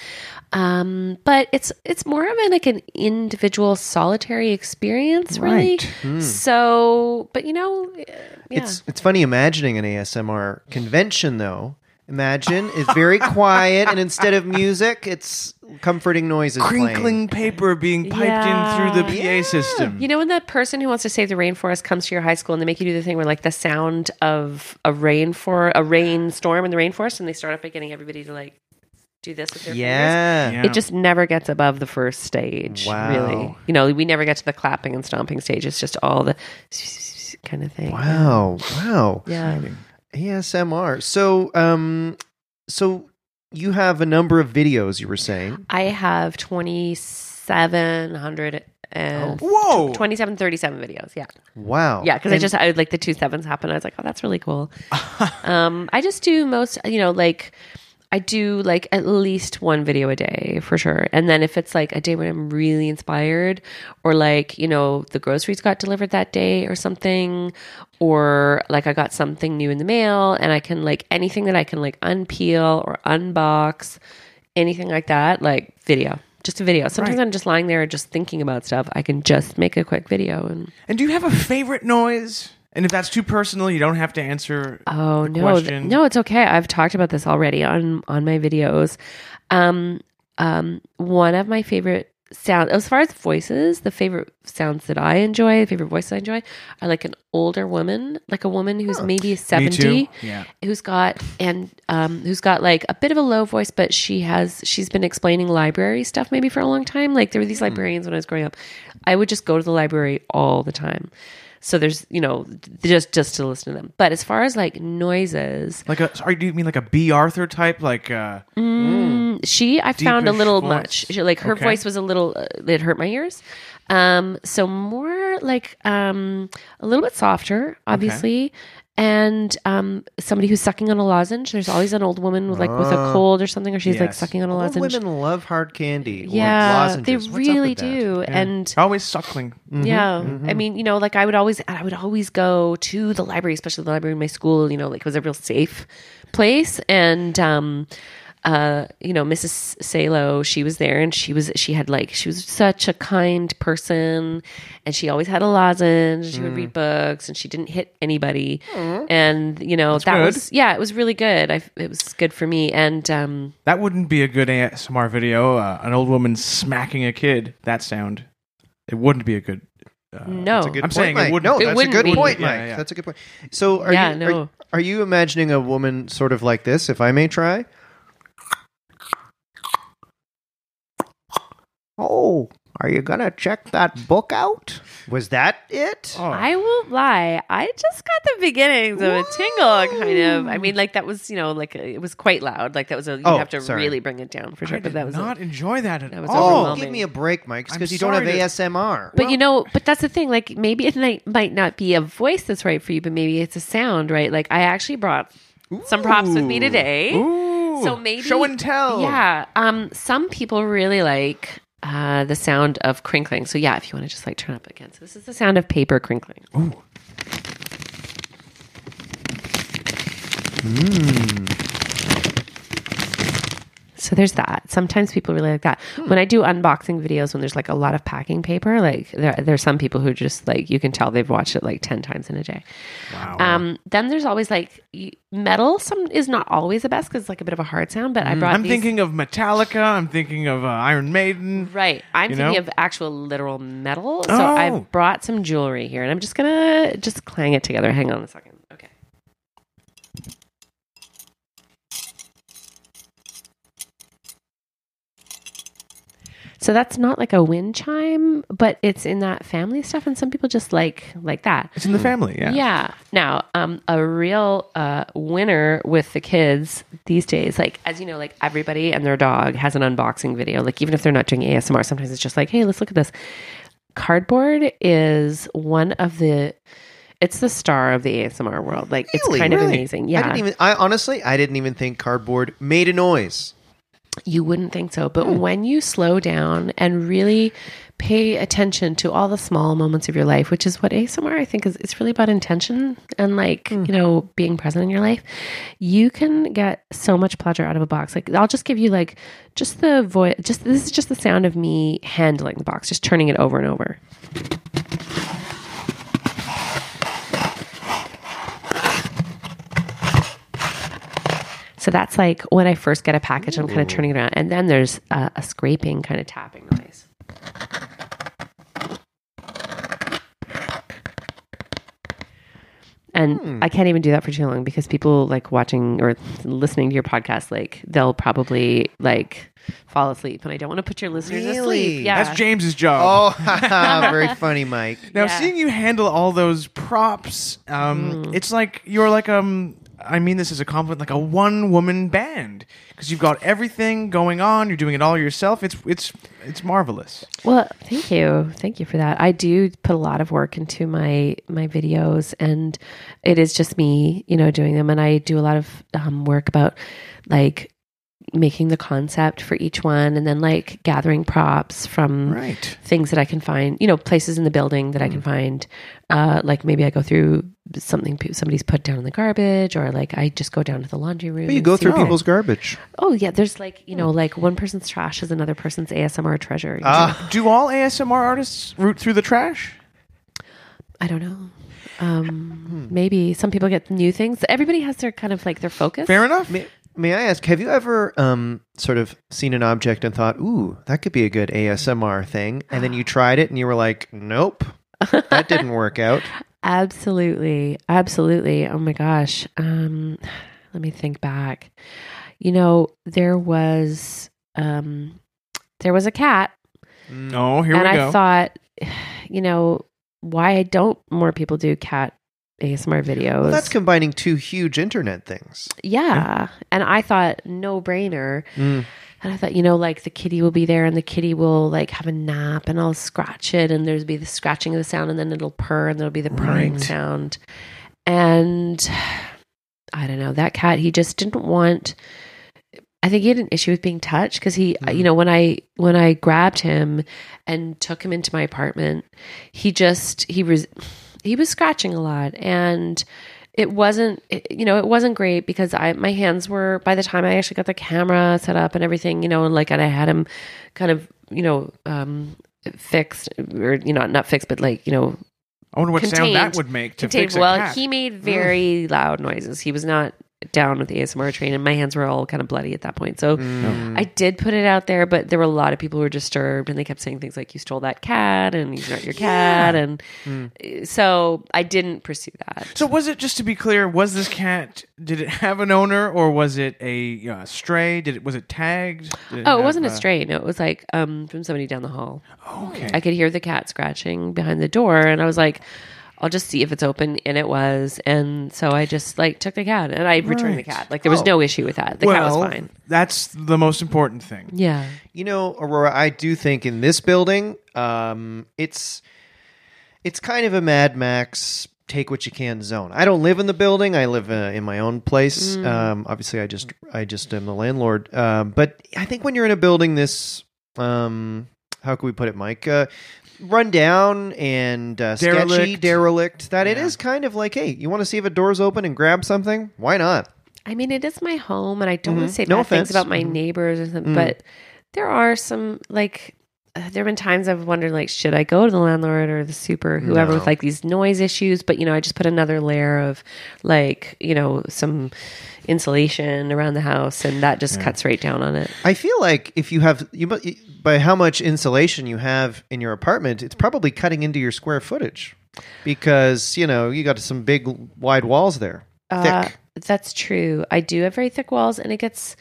Um, but it's it's more of an like an individual, solitary experience, really. Right. So, but you know, yeah. it's it's funny imagining an ASMR convention though. Imagine it's very quiet, and instead of music, it's comforting noises. Crinkling playing. paper being piped in through the PA Yeah. system. You know, when the person who wants to save the rainforest comes to your high school and they make you do the thing where, like, the sound of a rain for a rainstorm in the rainforest, and they start off by getting everybody to like do this with their fingers. Yeah. Yeah. It just never gets above the first stage. Wow. Really, you know, we never get to the clapping and stomping stage. It's just all the kind of thing. Wow. Wow. Yeah. ASMR. So, um, so you have a number of videos. You were saying. I have twenty seven hundred and Whoa. twenty seven thirty seven videos. Yeah. Wow. Yeah, because I just I like the two sevens happen. I was like, oh, that's really cool. um, I just do most, you know, like I do like at least one video a day for sure. And then if it's like a day when I'm really inspired, or like you know the groceries got delivered that day or something, or like I got something new in the mail, and I can like anything that I can like unpeel or unbox, anything like that, like video. Just a video. Sometimes Right. I'm just lying there just thinking about stuff. I can just make a quick video and And do you have a favorite noise? And if that's too personal, you don't have to answer. Oh the no, question. th- no, it's okay. I've talked about this already on on my videos. Um, um, one of my favorite sounds, as far as voices, the favorite sounds that I enjoy, the favorite voices I enjoy, are like an older woman, like a woman who's maybe Me seventy, too. Yeah. who's got and um, who's got like a bit of a low voice, but she has she's been explaining library stuff maybe for a long time. Like there were these librarians when I was growing up. I would just go to the library all the time. So there's you know just just to listen to them. But as far as like noises, Like a, sorry, do you mean like a Bea Arthur type? Like, uh, Mm, she I found a little voice. much. She, like her Okay. voice was a little uh, it hurt my ears. Um so more like um a little bit softer obviously. And um somebody who's sucking on a lozenge. There's always an old woman with like with a Ah. cold or something or she's like Yes. sucking on a Old lozenge. women love hard candy. or yeah, they lozenges. What's up really with that? do. And always suckling. yeah. I mean, you know, like I would always, I would always go to the library, especially the library in my school, you know, like it was a real safe place. And, um, uh, you know, Mrs. Salo, she was there and she was, she had like, she was such a kind person and she always had a lozenge. She would read books and she didn't hit anybody. And, you know, that good. was, yeah, it was really good. I, it was good for me. And, um, That wouldn't be a good ASMR video. Uh, an old woman smacking a kid. That sound. It wouldn't be a good. Uh, no, good I'm point, saying it wouldn't- No, It that's a wouldn't good be. point, Yeah, Mike. yeah. That's a good point. So, are Yeah, you no. are, are you imagining a woman sort of like this? If I may try. Oh, are you gonna check that book out? Was that it? Oh. I won't lie. I just got the beginnings of a tingle, kind of. I mean, like that was, you know, like it was quite loud. Like that was a. You Oh, have to sorry. really bring it down for sure. I but did that was. a- not enjoy that at that was all. Oh, give me a break, Mike, because you don't have to- ASMR. but you know, but that's the thing. Like maybe it might might not be a voice that's right for you, but maybe it's a sound, right? Like I actually brought some props with me today. Ooh. So maybe show and tell. Yeah. Um. Some people really like uh, the sound of crinkling. So yeah, if you want to just like turn up again. So this is the sound of paper crinkling. So there's that. Sometimes people really like that. When I do unboxing videos, when there's like a lot of packing paper, like there, there's some people who just like you can tell they've watched it like ten times in a day. Wow. Um, then there's always like metal. Some is not always the best because it's like a bit of a hard sound. But I brought. I'm these- thinking of Metallica. I'm thinking of uh, Iron Maiden. Right. I'm thinking know? of actual literal metal. So Oh. I brought some jewelry here and I'm just going to just clang it together. Hang on a second. Okay. So that's not like a wind chime, but it's in that family stuff and some people just like like that. It's in the family. Yeah. Yeah. Now, um, a real uh, winner with the kids these days, like as you know, like everybody and their dog has an unboxing video. Like even if they're not doing ASMR, sometimes it's just like, hey, let's look at this. Cardboard is one of the. It's the star of the ASMR world. Like it's Really? kind of Really? amazing. I Yeah, didn't even. I honestly, I didn't even think cardboard made a noise. You wouldn't think so. But Hmm. when you slow down and really pay attention to all the small moments of your life, which is what ASMR I think is it's really about intention and like, Hmm. you know, being present in your life, you can get so much pleasure out of a box. Like I'll just give you like just the voice just this is just the sound of me handling the box, just turning it over and over. So that's like when I first get a package, I'm kind of turning it around. And then there's a, a scraping kind of tapping noise. And I can't even do that for too long because people like watching or listening to your podcast, like they'll probably like fall asleep. And I don't want to put your listeners Really? asleep. Yeah. That's James's job. Oh, very funny, Mike. Now, Yeah. seeing you handle all those props, um, Mm. it's like you're like um. I mean this as a compliment, like a one-woman band, because you've got everything going on. You're doing it all yourself. It's it's it's marvelous. Well, thank you, thank you for that. I do put a lot of work into my my videos, and it is just me, you know, doing them. And I do a lot of um, work about like making the concept for each one, and then like gathering props from Right. things that I can find, you know, places in the building that I can find. Uh, like maybe I go through something somebody's put down in the garbage, or like I just go down to the laundry room. You go through what- people's garbage. Oh yeah, there's like you know, like one person's trash is another person's ASMR treasure. you know? Ah, Do all ASMR artists root through the trash? I don't know. Um, maybe some people get new things. Everybody has their kind of like their focus. Fair enough. may, may I ask, have you ever um sort of seen an object and thought, "Ooh, that could be a good ASMR thing," and then you tried it and you were like, "Nope, that didn't work out." Absolutely, absolutely. Oh my gosh. Um, let me think back. You know, there was um, there was a cat, No, here and we go. And I thought, you know, why don't more people do cat ASMR videos? Well, that's combining two huge internet things. yeah. And I thought, no brainer. Mm. And I thought, you know, like the kitty will be there and the kitty will like have a nap and I'll scratch it and there's be the scratching of the sound and then it'll purr and there'll be the purring Right. sound. And I don't know, that cat, he just didn't want I think he had an issue with being touched because he, you mm. know, when I when I grabbed him and took him into my apartment, he just he was he was scratching a lot and it wasn't it, you know it wasn't great because i my hands were by the time i actually got the camera set up and everything you know and like and i had him kind of you know um fixed or you know not fixed but like you know I wonder what sound that would make to fix well cat. he made very loud noises. He was not down with the asmr train and my hands were all kind of bloody at that point so Mm. I did put it out there, but there were a lot of people who were disturbed and they kept saying things like, you stole that cat and he's not your cat. And so I didn't pursue that. So was it just to be clear? Was this cat? Did it have an owner, or was it a uh, stray? Did it was it tagged? Did Oh, it wasn't a uh, stray. No, it was like um, from somebody down the hall. Okay. I could hear the cat scratching behind the door, and I was like, "I'll just see if it's open." And it was, and so I just like took the cat and I returned the cat. Like there was Oh. no issue with that. The cat was fine. that's the most important thing. Yeah. You know, Aurora, I do think in this building, um, it's it's kind of a Mad Max take what you can zone. I don't live in the building. I live uh, in my own place. Um, obviously, I just I just am the landlord. Um, but I think when you're in a building this um, how can we put it, Mike? Uh, run down and uh, sketchy, Derelict. derelict. That it Yeah. is kind of like, hey, you want to see if a door's open and grab something? Why not? I mean, it is my home, and I don't want to say Mm-hmm. No bad offense. things about my Mhm. neighbors or something, Mm. but there are some like. Uh, there have been times I've wondered, like, should I go to the landlord or the super, whoever, No. with like these noise issues? But you know, I just put another layer of, like, you know, some insulation around the house, and that just cuts right down on it. I feel like if you have you mu- by how much insulation you have in your apartment, it's probably cutting into your square footage because you know you got some big wide walls there, thick. Uh, that's true. I do have very thick walls, and it gets.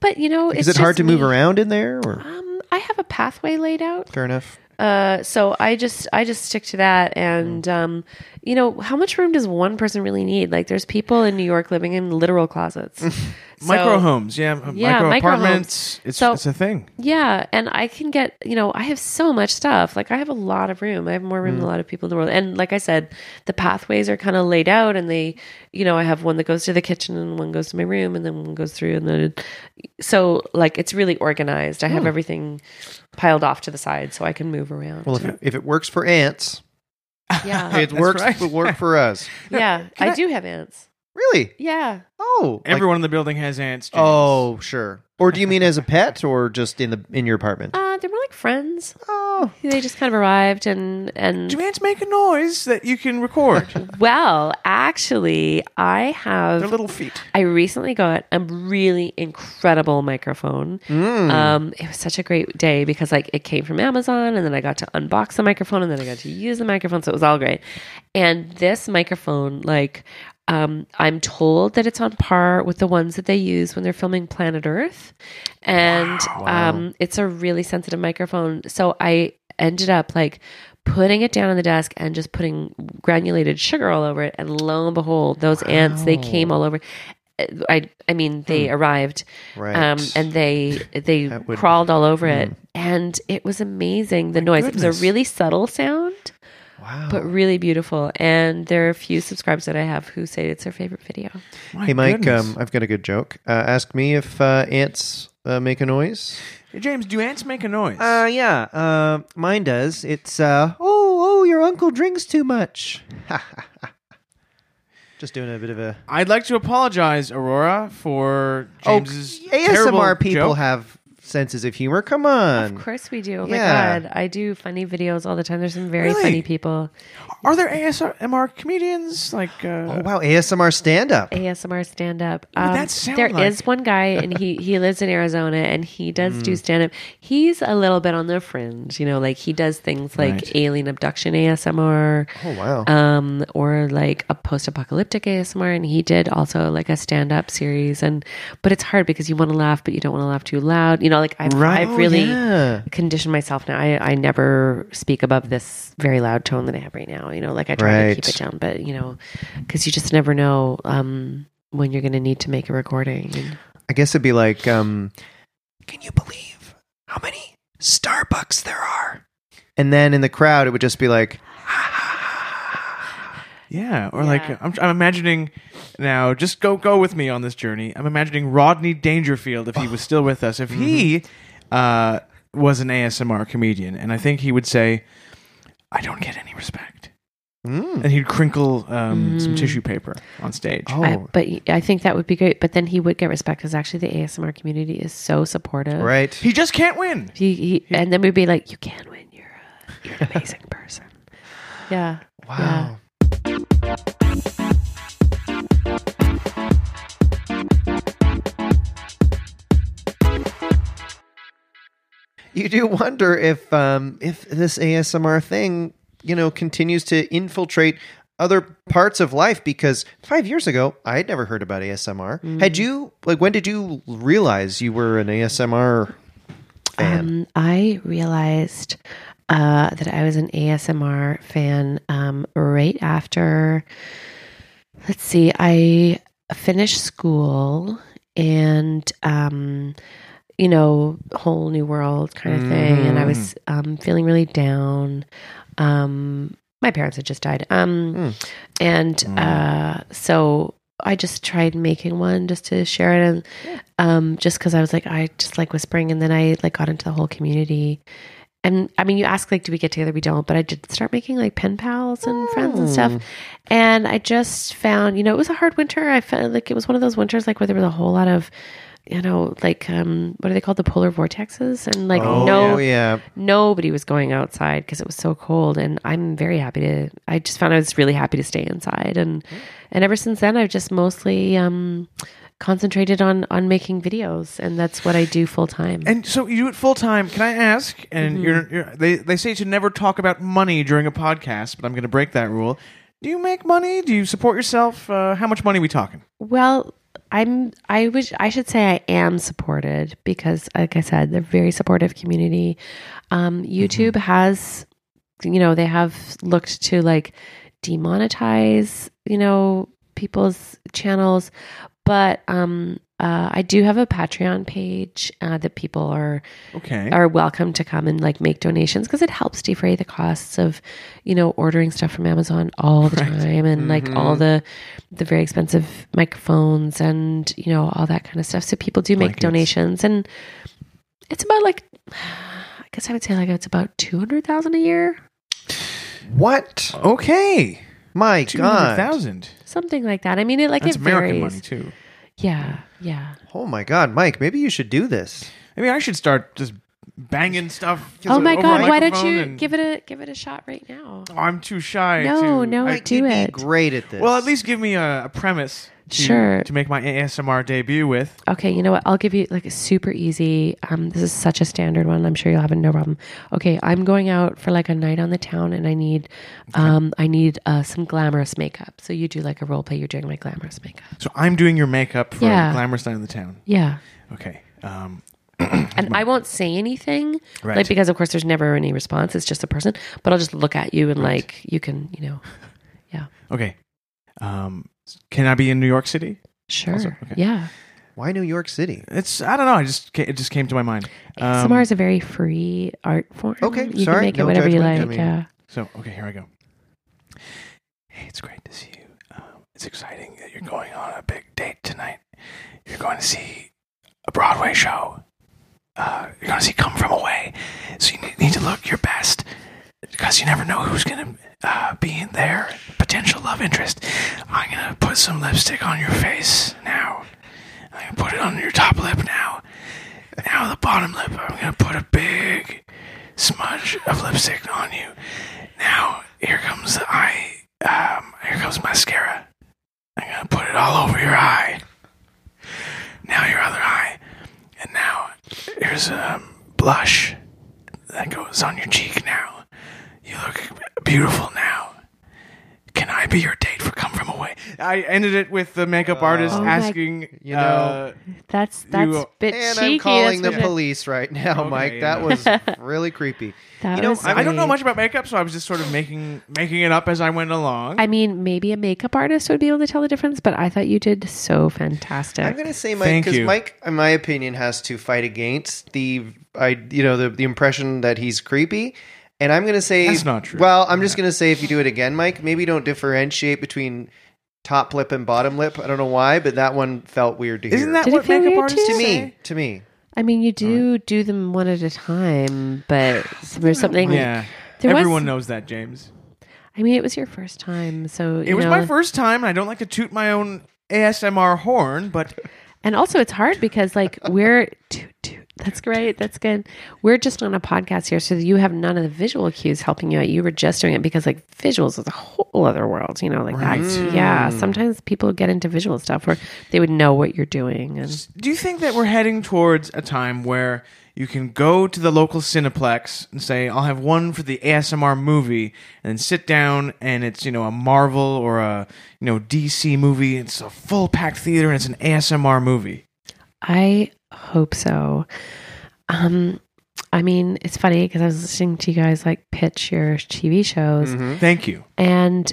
But you know, is it hard to move around in there? Or Um, I have a pathway laid out. fair enough. Uh, so I just I just stick to that, and Mm. um, you know, how much room does one person really need? Like, there's people in New York living in literal closets, So- micro homes, yeah, Yeah, micro micro apartments. It's So- it's a thing. Yeah, and I can get you know I have so much stuff. Like I have a lot of room. I have more room than mm. a lot of people in the world. And like I said, the pathways are kind of laid out, and they, you know, I have one that goes to the kitchen, and one goes to my room, and then one goes through, and then so like it's really organized. I have hmm. everything piled off to the side, so I can move around. Well, if it, if it works for ants, yeah, it works. right. Will work for us. yeah, I, I- do have ants. Really? Yeah. Oh, like- Everyone in the building has ants. James. oh, sure. Or do you mean as a pet, or just in the in your apartment? Uh, they're more like friends. Oh, They just kind of arrived and and do ants make a noise that you can record? well, actually, I Their have little feet. I recently got a really incredible microphone. Mm. Um, it was such a great day because like it came from Amazon, and then I got to unbox the microphone, and then I got to use the microphone, so it was all great. And this microphone, like, um, I'm told that it's on par with the ones that they use when they're filming Planet Earth, and um, it's a really sensitive microphone. So I ended up like putting it down on the desk and just putting granulated sugar all over it, and lo and behold, those ants they came all over. I I mean they arrived Right. um, and they they would- crawled all over it. And it was amazing the noise. It was a really subtle sound wow. but really beautiful and there are a few subscribers that I have who say it's their favorite video My hey, Mike. Um, I've got a good joke. Uh, ask me if uh, ants uh, make a noise. Hey, James, do ants make a noise? Uh, yeah. Uh, mine does. It's uh, oh, oh, your uncle drinks too much. Just doing a bit of a I'd like to apologize, Aurora, for James's oh, ASMR terrible people joke. have senses of humor. Come on. of course we do oh yeah. my god I do funny videos all the time there's some very Really? funny people Are there ASMR comedians like? Uh, Oh wow, ASMR stand up. ASMR stand up. would Um, that sound there is like? one guy, and he he lives in Arizona, and he does Mm. do stand up. He's a little bit on the fringe, you know, like he does things like Right. alien abduction ASMR, Oh wow. um, or like a post apocalyptic ASMR, and he did also like a stand up series. And but it's hard because you want to laugh, but you don't want to laugh too loud. You know, like I've, Right. I've really yeah. conditioned myself now. I I never speak above this very loud tone that I have right now. You know, like I try to keep it down, but you know, because you just never know um, when you're going to need to make a recording. I guess it'd be like, um, can you believe how many Starbucks there are? And then in the crowd, it would just be like, yeah, or Yeah. like I'm, I'm imagining now. Just go go with me on this journey. I'm imagining Rodney Dangerfield if he was still with us. If he uh, was an ASMR comedian, and I think he would say, "I don't get any respect," mm. and he'd crinkle um, some Mm. tissue paper on stage. oh, I, but I think that would be great. But then he would get respect because actually the ASMR community is so supportive. right. He just can't win. He, he, and then we'd be like, "You can win. You're a, you're an amazing person." Yeah. Wow. You do wonder if um, if this ASMR thing, you know, continues to infiltrate other parts of life because 5 years ago I had never heard about ASMR. Had you like when did you realize you were an ASMR fan? Um, I realized uh, that I was an ASMR fan um, right after. Let's see, I finished school and, um, you know, whole new world kind of thing. And I was um, feeling really down. Um, my parents had just died. Um, And uh, so I just tried making one just to share it. And um, just because I was like, I just like whispering. And then I like got into the whole community. And I mean, you ask like, do we get together? We don't, but I did start making like pen pals and friends and stuff. And I just found, you know, it was a hard winter. I felt like it was one of those winters like where there was a whole lot of, you know, like um, what are they called, the polar vortexes, and like Oh, no, yeah. nobody was going outside because it was so cold. And I'm very happy to. I just found I was really happy to stay inside, and and ever since then, I've just mostly um, concentrated on on making videos, and that's what I do full time. And so you do it full time. Can I ask? And Mm-hmm. you're, you're they they say to never talk about money during a podcast, but I'm going to break that rule. Do you make money? Do you support yourself? Uh, how much money are we talking? Well, I'm I wish I should say I am supported because like I said, they're a very supportive community. Um, YouTube has you know, they have looked to like demonetize, you know, people's channels, but um uh, I do have a Patreon page uh, that people are Okay. are welcome to come and like make donations because it helps defray the costs of you know ordering stuff from Amazon all the time and like all the the very expensive microphones and you know all that kind of stuff. So people do make donations and it's about like I guess I would say like it's about two hundred thousand a year, What? Okay. My God. thousand. Something like that. I mean, it like That's it American varies. money too. Yeah, yeah. Oh my God, Mike, maybe you should do this. I mean, I should start just banging stuff. Oh my god, why don't you and- give it a give it a shot right now? Oh, I'm too shy. No, to, no, I- Mike, do you'd it. great at this. well, at least give me a, a premise. To, Sure. To make my ASMR debut with. Okay, you know what? I'll give you like a super easy. Um, this is such a standard one. I'm sure you'll have it no problem. Okay, I'm going out for like a night on the town, and I need, um, I need uh, some glamorous makeup. So you do like a role play. You're doing my glamorous makeup. So I'm doing your makeup for Yeah. Glamorous Night in the Town. Yeah, Okay. Um, and I won't say anything, Right. like because of course there's never any response. It's just a person, but I'll just look at you and like you can, you know, yeah, okay. Um, can I be in New York City? sure, Also, okay. yeah. Why New York City? It's I don't know. I just it just came to my mind. Um, ASMR is a very free art form. Okay, you sorry, can make it no whatever you judgment, I like. mean- yeah. So okay, here I go. Hey, it's great to see you. Um, it's exciting that you're going on a big date tonight. You're going to see a Broadway show. Uh, you're to see Come From Away. So you need to look your best because you never know who's to uh, be in there. Potential love interest. I'm to put some lipstick on your face now. I'm to put it on your top lip now. Now the bottom lip. I'm to put a big smudge of lipstick on you. Now, here comes the eye. Um, here comes mascara. I'm gonna put it all over your eye. Now your other eye, and now here's a blush that goes on your cheek. Now you look beautiful. Now, can I be your date for Come From Away? I ended it with the makeup artist Oh my- asking, You know- uh, That's that's You- a bit And cheeky. I'm calling That's the what- police right now, Okay, Mike. yeah. That was really creepy. That You know, was I- I don't know great. much about makeup, so I was just sort of making making it up as I went along. I mean, maybe a makeup artist would be able to tell the difference, but I thought you did so fantastic. I'm gonna say Mike Thank because you. Mike, in my opinion, has to fight against the I you know the the impression that he's creepy. And I'm gonna say That's not true. Well, I'm just gonna say if you do it again, Mike, maybe don't differentiate between top lip and bottom lip. I don't know why, but that one felt weird to hear. Isn't that Did it what feel makeup weird artists to to me? To me, I mean, you do do them one at a time, but there's something. Yeah, There was- everyone knows that, James. I mean, it was your first time, so It you was know, my first time, and I don't like to toot my own ASMR horn, but And also, it's hard because like we're toot, toot, that's great, that's good. We're just on a podcast here, so you have none of the visual cues helping you out. You were just doing it because like visuals is a whole other world, you know, like that's yeah. Sometimes people get into visual stuff where they would know what you're doing, and do you think that we're heading towards a time where you can go to the local Cineplex and say, "I'll have one for the ASMR movie," and then sit down and it's you know a Marvel or a you know DC movie. It's a full packed theater and it's an ASMR movie. I hope so. Um, I mean, it's funny because I was listening to you guys like pitch your TV shows, Mm-hmm. Thank you. And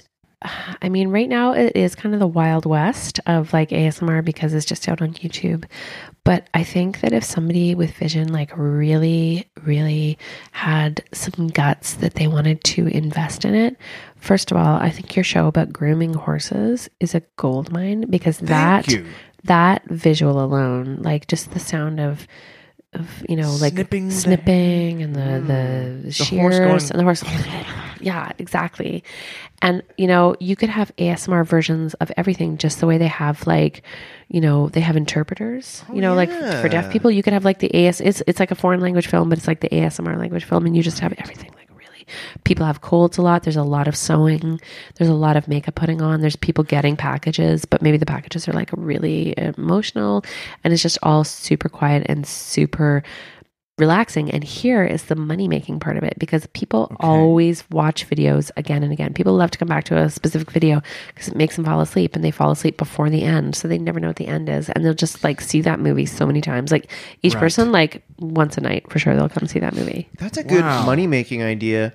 I mean, right now it is kind of the wild west of like ASMR because it's just out on YouTube. But I think that if somebody with vision like really, really had some guts that they wanted to invest in it, first of all, I think your show about grooming horses is a gold mine because that you. That visual alone, like just the sound of of you know like Snipping the- and the the, mm. horse shears and the horse yeah exactly. And you know you could have asmr versions of everything just the way they have like you know they have interpreters oh, you know like for deaf people you could have like the as it's it's like a foreign language film but it's like the asmr language film and you just have everything like people have colds a lot. There's a lot of sewing. There's a lot of makeup putting on. There's people getting packages but maybe the packages are like really emotional and it's just all super quiet and super relaxing and here is the money making part of it because people always watch videos again and again people love to come back to a specific video because it makes them fall asleep and they fall asleep before the end so they never know what the end is and they'll just like see that movie so many times like each Right. person like once a night for sure they'll come see that movie That's a good Wow. money making idea.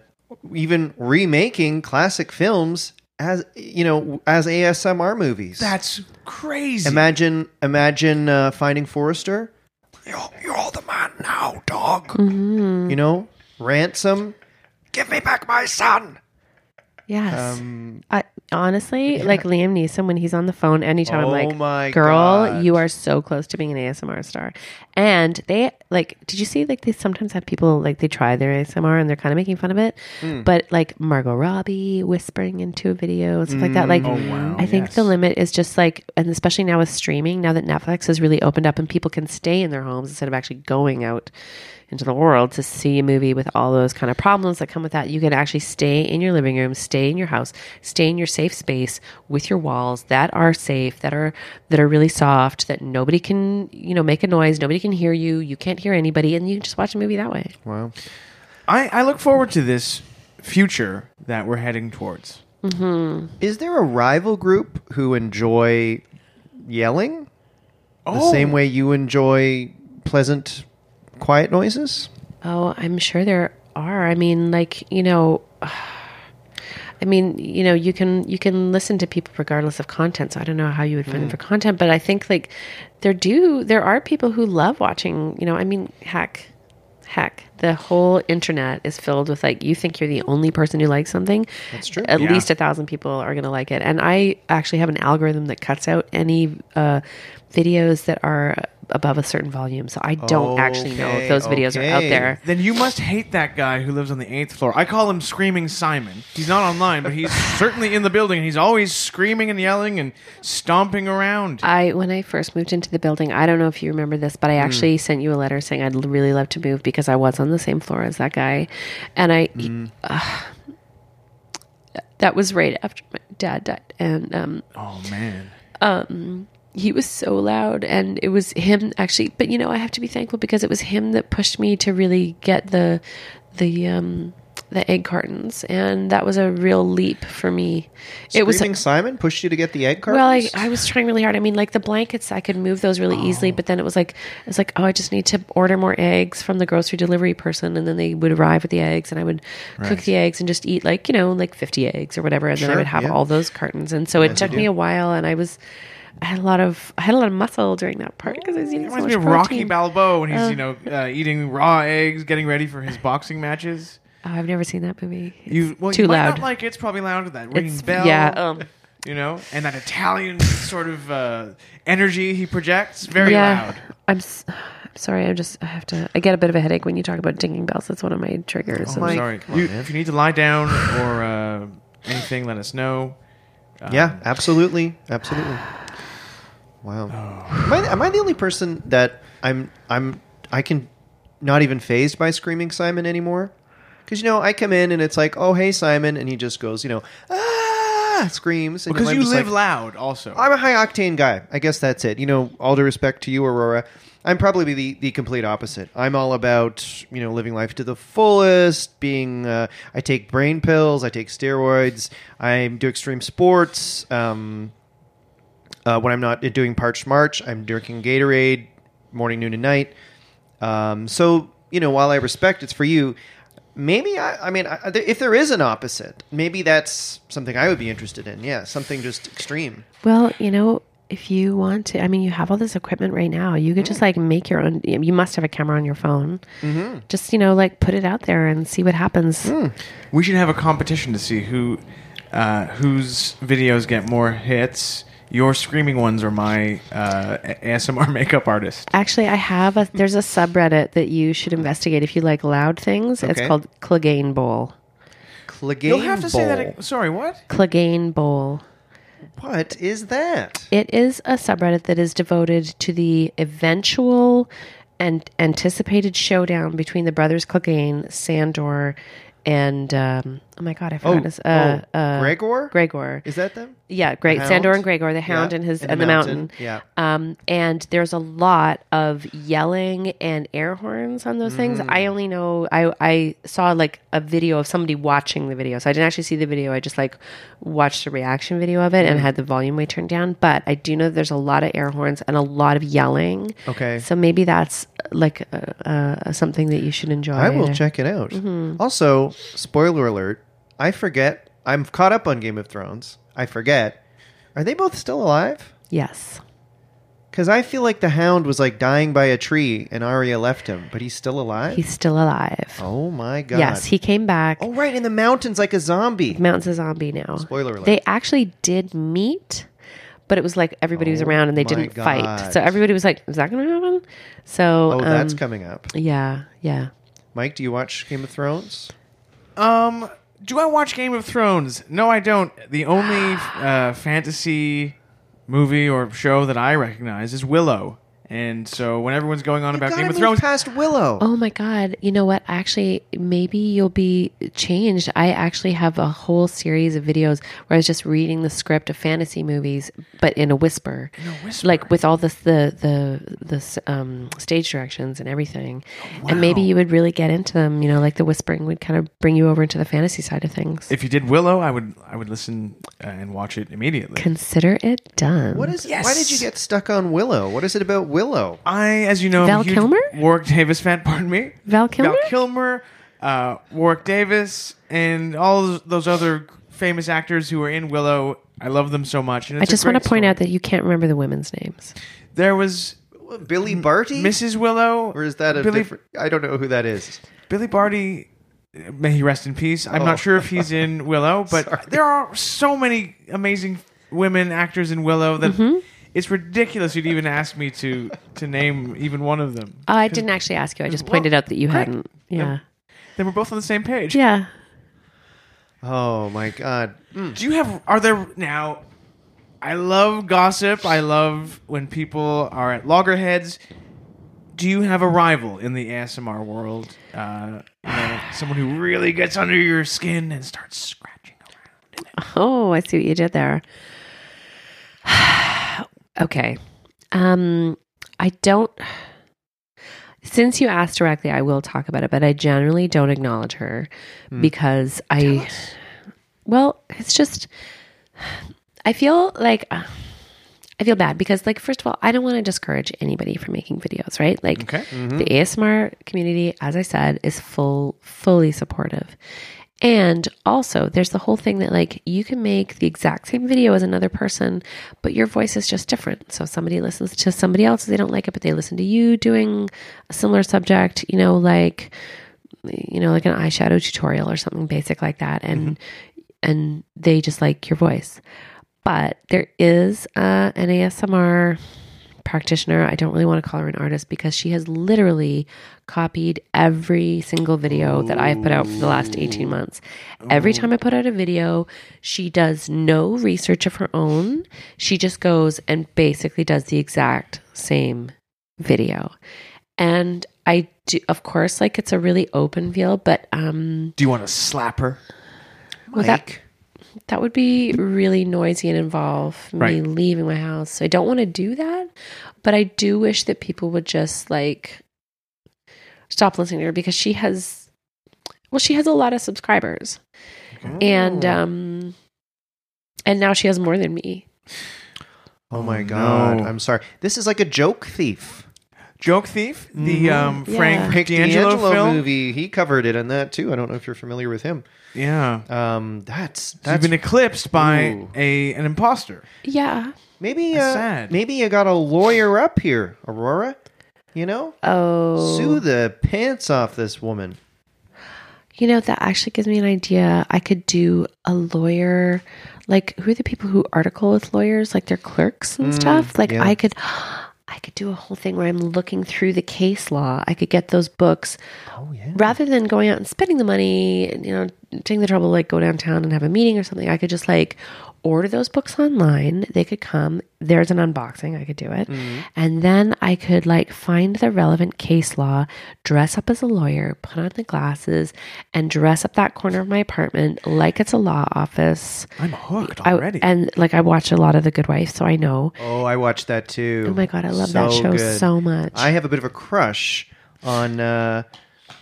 Even remaking classic films as you know as ASMR movies. That's crazy. imagine imagine uh, Finding Forrester. You're, you're the man now, dog. Mm-hmm. You know, ransom. Give me back my son. Yes Um, I, honestly like liam neeson when he's on the phone anytime i'm Oh like my girl God. you are so close to being an asmr star and they like did you see like they sometimes have people like they try their asmr and they're kind of making fun of it Hmm. but like margot robbie whispering into a video and stuff like that like Mm. Oh, wow. i think Yes. the limit is just like and especially now with streaming now that netflix has really opened up and people can stay in their homes instead of actually going out into the world to see a movie with all those kind of problems that come with that. You can actually stay in your living room, stay in your house, stay in your safe space with your walls that are safe, that are that are really soft, that nobody can, you know, make a noise, nobody can hear you, you can't hear anybody, and you can just watch a movie that way. wow. I, I look forward to this future that we're heading towards. Mm-hmm. Is there a rival group who enjoy yelling the Oh. same way you enjoy pleasant, quiet noises? Oh, I'm sure there are. I mean, like, you know, I mean, you know, you can you can listen to people regardless of content. So I don't know how you would find it for content, but I think like there do there are people who love watching, you know, I mean, heck heck, the whole internet is filled with like you think you're the only person who likes something. That's true. At Yeah. least a thousand people are going to like it. And I actually have an algorithm that cuts out any uh, videos that are above a certain volume. So I don't actually know if those videos are out okay. there. Then you must hate that guy who lives on the eighth floor. I call him Screaming Simon. He's not online, but he's certainly in the building. He's always screaming and yelling and stomping around. I when I first moved into the building, I don't know if you remember this, but I actually sent you a letter saying I'd l- really love to move because I was on the same floor as that guy, and I uh, that was right after my dad died, and um, oh man. um, he was so loud, and it was him actually. But you know, I have to be thankful because it was him that pushed me to really get the the um, the egg cartons, and that was a real leap for me. it was Screaming Simon pushed you to get the egg cartons? well, I, I was trying really hard. I mean, like the blankets, I could move those really easily, but then it was like, it's like, oh, I just need to order more eggs from the grocery delivery person, and then they would arrive with the eggs, and I would cook the eggs and just eat like you know, like fifty eggs or whatever, and then I would have yeah. all those cartons, and so it took me a while, and I was, I had a lot of, I had a lot of muscle during that part because I was eating so Reminds much me of Rocky protein. Balboa when he's you know uh, eating raw eggs, getting ready for his boxing matches. Oh, I've never seen that movie. It's You well, too you might loud. not like it. It's probably loud. That ringing It's- bell. yeah, um. you know, and that Italian sort of uh, energy he projects. Very loud. I'm, s- I'm sorry. I just I have to. I get a bit of a headache when you talk about dinging bells. That's one of my triggers. I'm my- sorry. come on, if you need to lie down or uh, anything, let us know. Yeah, absolutely, absolutely. Wow. Am I, am I the only person that I'm I'm I can not even phased by screaming Simon anymore? Because you know I come in and it's like, oh hey Simon, and he just goes, you know, ah, screams. And Because I'm you just live like, loud, also. I'm a high octane guy. I guess that's it. You know, all due respect to you, Aurora. I'm probably the, the complete opposite. I'm all about you know living life to the fullest. Being, uh, I take brain pills. I take steroids. I do extreme sports. Um, uh, when I'm not doing parched march, I'm drinking Gatorade morning, noon, and night. Um, so you know, while I respect it's for you, maybe I, I mean, I, if there is an opposite, maybe that's something I would be interested in. Yeah, something just extreme. Well, you know, if you want to, I mean, you have all this equipment right now. You could just like make your own. You must have a camera on your phone. Mm-hmm. Just you know, like put it out there and see what happens. we should have a competition to see who uh, whose videos get more hits. Your screaming ones are my uh, ASMR makeup artist. Actually, I have a. There's a subreddit that you should investigate if you like loud things. It's Okay. called Clegane Bowl. Clegane Bowl. You'll have to say that. Bowl. ag- Sorry, what? Clegane Bowl. What is that? It is a subreddit that is devoted to the eventual and anticipated showdown between the brothers Clegane, Sandor, and um, oh my god, I forgot his uh, oh, uh, Gregor? Gregor. Is that them? Yeah, great. Hound? Sandor and Gregor, the hound Yeah, and his in and the the mountain. mountain. Yeah. Um, and there's a lot of yelling and air horns on those things. Mm. I only know I I saw like a video of somebody watching the video, so I didn't actually see the video. I just like watched a reaction video of Mm. it and had the volume way turned down. But I do know that there's a lot of air horns and a lot of yelling. Okay. So maybe that's like uh, uh, something that you should enjoy. I will check it out. Mm-hmm. Also, spoiler alert, I forget. I'm caught up on Game of Thrones. I forget. Are they both still alive? Yes. Because I feel like the hound was like dying by a tree and Arya left him, but he's still alive? He's still alive. oh my god. Yes, he came back. Oh, right, in the mountains like a zombie. Mountain's a zombie now. Spoiler alert. They actually did meet, but it was like everybody was Oh around and they my didn't God. fight. So everybody was like, "Is that going to happen?" So Oh, that's um, coming up. yeah, yeah. Mike, do you watch Game of Thrones? Um, do I watch Game of Thrones? No, I don't. The only uh, fantasy movie or show that I recognize is Willow. And so when everyone's going on about Gotta Game of Thrones, past Willow. Oh my God! You know what? Actually, maybe you'll be changed. I actually have a whole series of videos where I was just reading the script of fantasy movies, but in a whisper, whisper. like with all the the the the um, stage directions and everything. And maybe you would really get into them. You know, like the whispering would kind of bring you over into the fantasy side of things. if you did Willow, I would I would listen uh, and watch it immediately. Consider it done. What is? Yes. Why did you get stuck on Willow? What is it about Willow? I, as you know, Val am a huge Kilmer? Warwick Davis fan. Pardon me, Val Kilmer? Val Kilmer, uh, Warwick Davis, and all those- those other famous actors who were in Willow. I love them so much. And I it's a just want to point story. out that you can't remember the women's names. there was Billy Barty? Mrs. Willow, or is that a Billy different? I don't know who that is. Billy Barty, may he rest in peace. I'm Oh. not sure if he's in Willow, but Sorry. there are so many amazing women actors in Willow that Mm-hmm. It's ridiculous you'd even ask me to to name even one of them. Uh, I didn't actually ask you. I just Well, pointed out that you great. hadn't. Yeah. Then we're both on the same page. Yeah. Oh my god. Do you have? Are there now? I love gossip. I love when people are at loggerheads. Do you have a rival in the ASMR world? Uh, you know, someone who really gets under your skin and starts scratching around. Oh, I see what you did there. okay. Um, I don't. Since you asked directly, I will talk about it, but I generally don't acknowledge her because I. Well, it's just. I feel like. uh, I feel bad because, like, first of all, I don't want to discourage anybody from making videos, right? Like, Okay. the ASMR community, as I said, is full, fully supportive. And also, there's the whole thing that like you can make the exact same video as another person, but your voice is just different. So somebody listens to somebody else, they don't like it, but they listen to you doing a similar subject, you know, like you know, like an eyeshadow tutorial or something basic like that, and and they just like your voice. But there is uh, an ASMR practitioner. I don't really want to call her an artist because she has literally copied every single video that I've put out for the last 18 months. Every time I put out a video, she does no research of her own. She just goes and basically does the exact same video. And I do, of course, like it's a really open field, but um, Do you want to slap her? well, that, that would be really noisy and involve me Right. leaving my house. So I don't want to do that. But I do wish that people would just like stop listening to her because she has, well, she has a lot of subscribers, and um, and now she has more than me. Oh my Oh, god. no. I'm sorry. This is like a joke thief. Joke Thief, the um, Yeah. Frank Frank D'Angelo, D'Angelo film. movie. He covered it in that too. I don't know if you're familiar with him. Yeah, Um, that's so you've that's been eclipsed by Ooh. a an imposter. Yeah. maybe That's uh, sad. maybe you got a lawyer up here, Aurora. You know, Oh. sue the pants off this woman. You know, that actually gives me an idea. I could do a lawyer, like who are the people who article with lawyers, like their clerks and stuff? Like yeah. I could I could do a whole thing where I'm looking through the case law. I could get those books Oh yeah. rather than going out and spending the money, and, you know, taking the trouble like go downtown and have a meeting or something. I could just like order those books online. They could come. There's an unboxing. I could do it. And then I could like find the relevant case law, dress up as a lawyer, put on the glasses, and dress up that corner of my apartment like it's a law office. I'm hooked I- already. and like I watch a lot of The Good Wife, so I know. Oh, I watched that too. Oh my god, I love that show good. so much. I have a bit of a crush on. uh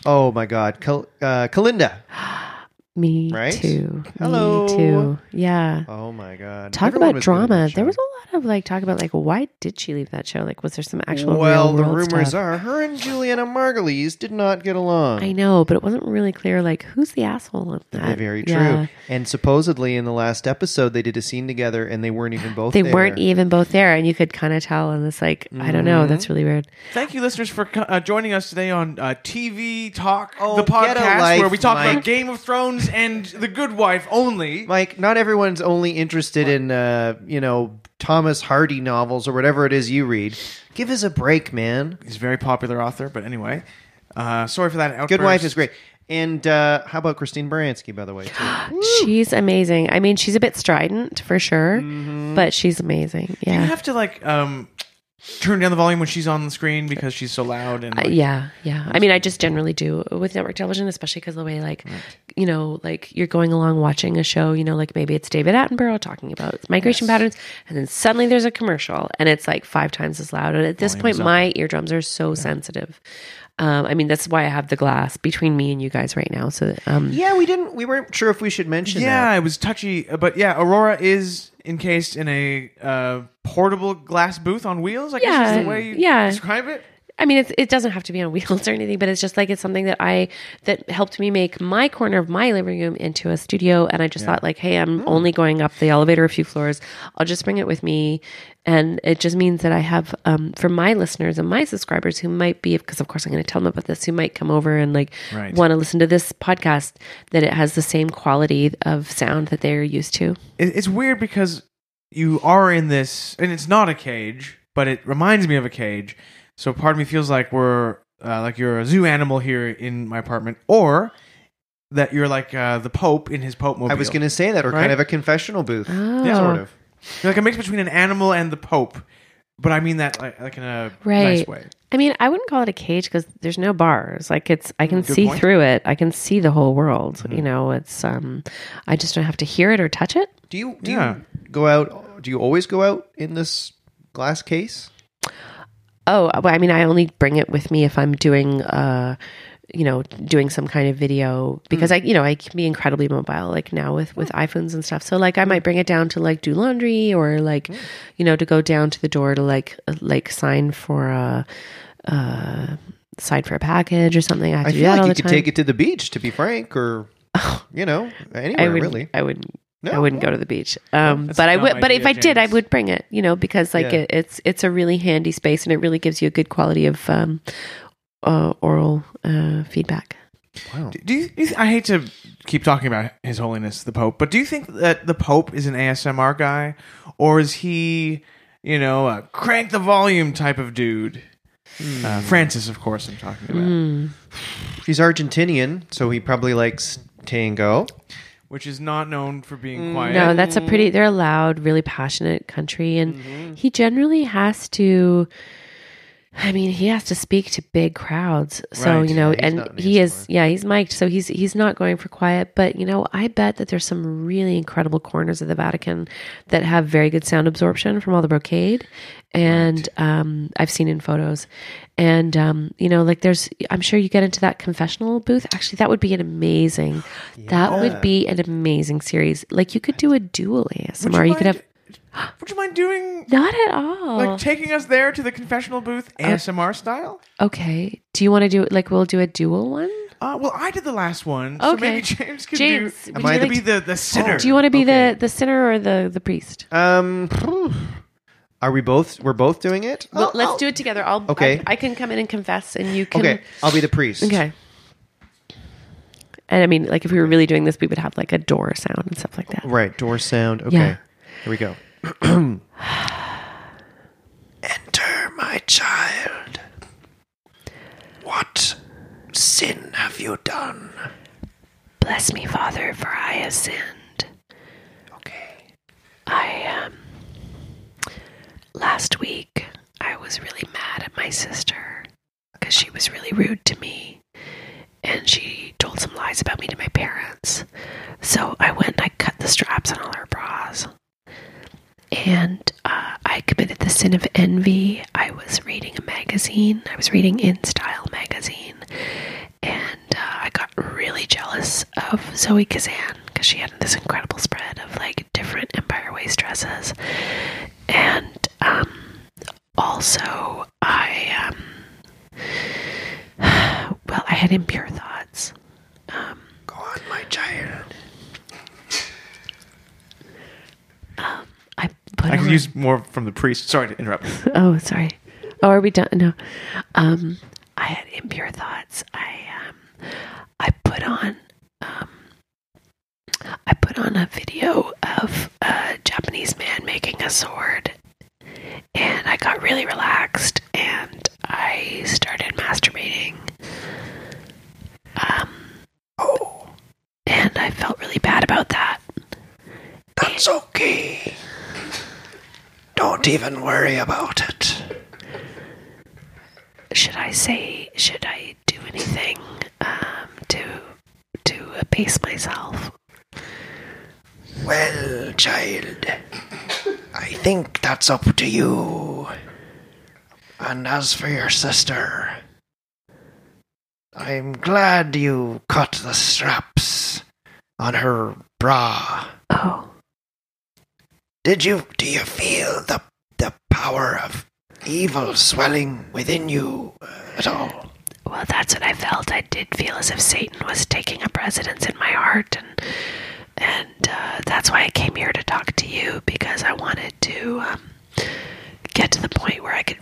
Oh my God, Cal- uh, Kalinda. Me Right? too. Hello. Me too. Yeah. Oh my God. Talk Everyone about was good in that drama. show. There was a lot of like talk about like why did she leave that show? Like was there some actual Well, real the world rumors stuff? are her and Julianna Margulies did not get along. I know, but it wasn't really clear like who's the asshole in that. Very true. Yeah. And supposedly in the last episode, they did a scene together, and they weren't even both. They there. weren't even both there, and you could kind of tell. And it's like I don't know. Mm-hmm. That's really weird. Thank you, listeners, for uh, joining us today on uh, TV Talk, Oh, the get a podcast, life, where we talk Mike. about Game of Thrones and The Good Wife only. Mike, not everyone's only interested in, uh, you know, Thomas Hardy novels or whatever it is you read. Give us a break, man. He's a very popular author, but anyway, uh, sorry for that outburst. Good Wife is great. And uh, how about Christine Baranski, by the way, too? She's amazing. I mean, she's a bit strident for sure, Mm-hmm. but she's amazing. Do you Yeah. have to like um, turn down the volume when she's on the screen because she's so loud and Uh, yeah, yeah. I mean, I just generally do with network television, especially because the way, like, you know, like you're going along watching a show, you know, like maybe it's David Attenborough talking about migration patterns, and then suddenly there's a commercial and it's like five times as loud. And at this point, my eardrums are so sensitive. Um, I mean, that's why I have the glass between me and you guys right now. So, um, yeah, we didn't. We weren't sure if we should mention Yeah, that. it was touchy, uh, but yeah, Aurora is encased in a uh, portable glass booth on wheels. I guess is the way you yeah. describe it. I mean, it's, it doesn't have to be on wheels or anything, but it's just like it's something that I that helped me make my corner of my living room into a studio. And I just thought, like, hey, I'm only going up the elevator a few floors. I'll just bring it with me, and it just means that I have um, for my listeners and my subscribers who might be because of course I'm going to tell them about this who might come over and like Right. want to listen to this podcast that it has the same quality of sound that they're used to. It's weird because you are in this, and it's not a cage, but it reminds me of a cage. So part of me feels like we're uh, like you're a zoo animal here in my apartment, or that you're like uh, the Pope in his Pope mobile. I was going to say that, or Right? kind of a confessional booth, Oh. sort of. You're like a mix between an animal and the Pope, but I mean that like, like in a Right. nice way. I mean, I wouldn't call it a cage because there's no bars. Like it's, I can Good see point. through it. I can see the whole world. You know, it's, um, I just don't have to hear it or touch it. Do you do Yeah. you go out? Do you always go out in this glass case? Oh, well, I mean, I only bring it with me if I'm doing, uh, you know, doing some kind of video because I, you know, I can be incredibly mobile, like now with with iPhones and stuff. So like, I might bring it down to like do laundry or like, you know, to go down to the door to like uh, like sign for a, uh, sign for a package or something. I have I do feel that all like you the could time. take it to the beach, to be frank, or you know, anywhere really I would, really. I wouldn't. I wouldn't go to the beach. Um, That's but a I dumb would. But if idea, I did, I would bring it. You know, because like Yeah. it, it's it's a really handy space, and it really gives you a good quality of um, uh, oral uh, feedback. Wow. Do you, do you th- I hate to keep talking about His Holiness the Pope, but do you think that the Pope is an ASMR guy, or is he, you know, a crank the volume type of dude? Uh, Francis, of course, I'm talking about, Mm. He's Argentinian, so he probably likes tango. Which is not known for being mm. quiet. No, that's a pretty. They're a loud, really passionate country, and mm-hmm. he generally has to. I mean, he has to speak to big crowds, so Right. you know, Yeah, and he is, yeah, he's mic'd, so he's he's not going for quiet. But you know, I bet that there's some really incredible corners of the Vatican that have very good sound absorption from all the brocade, and um, I've seen in photos, and um, you know, like there's, I'm sure you get into that confessional booth. Actually, that would be an amazing. That would be an amazing series. Like you could do a dual ASMR. Would You, could have Would you mind doing not at all. like taking us there to the confessional booth ASMR style? Okay. Do you want to do like we'll do a dual one? Uh, well, I did the last one, so Okay. maybe James could James, do. would Am I you to like be to- the the sinner? Do you want to be Okay. the the sinner or the the priest? Um, are we both? We're both doing it. Well, Oh, let's oh. do it together. I'll Okay. I, I can come in and confess, and you can. Okay, I'll be the priest. Okay. And I mean, like if we were really doing this, we would have like a door sound and stuff like that. Right, door sound. Okay. Yeah. Here we go. Enter, my child. What sin have you done? Bless me, Father, for I have sinned. Okay. I um last week I was really mad at my sister because she was really rude to me and she told some lies about me to my parents. So I went and I cut the straps on all her bras. And uh, I committed the sin of envy. I was reading a magazine. I was reading In Style magazine. And uh, I got really jealous of Zoe Kazan because she had this incredible spread of like different Empire Waist dresses. And um, also, I, um, well, I had impure thoughts. Um, Go on, my child. I put I can on- use more from the priest. Sorry to interrupt. Oh, sorry. Oh, are we done? No. Um, I had impure thoughts. I um, I put on um, I put on a video of a Japanese man making a sword, and I got really relaxed, and I started masturbating. Um, Oh, and I felt really bad about that. that's okay. Don't even worry about it. Should I say? Should I do anything um, to to abase myself? Well, child, I think that's up to you. And as for your sister, I'm glad you cut the straps on her bra. Oh, Did you do you feel the the power of evil swelling within you uh, at all? well, that's what I felt. I did feel as if Satan was taking up residence in my heart, and and uh, that's why I came here to talk to you because I wanted to um, get to the point where I could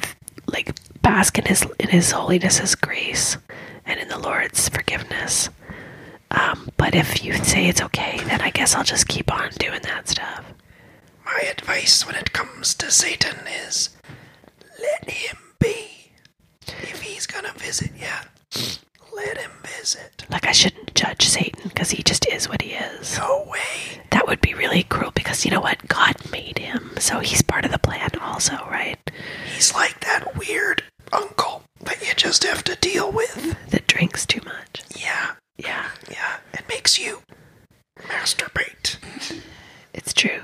like bask in his in his holiness's grace and in the Lord's forgiveness. Um, but if you say it's okay, then I guess I'll just keep on doing that stuff. My advice when it comes to Satan is let him be. If he's gonna visit you, let him visit. Like I shouldn't judge Satan because he just is what he is. No way. That would be really cruel because you know what? God made him, so he's part of the plan also, right? He's like that weird uncle that you just have to deal with. That drinks too much. Yeah, Yeah, yeah. It makes you masturbate. it's true.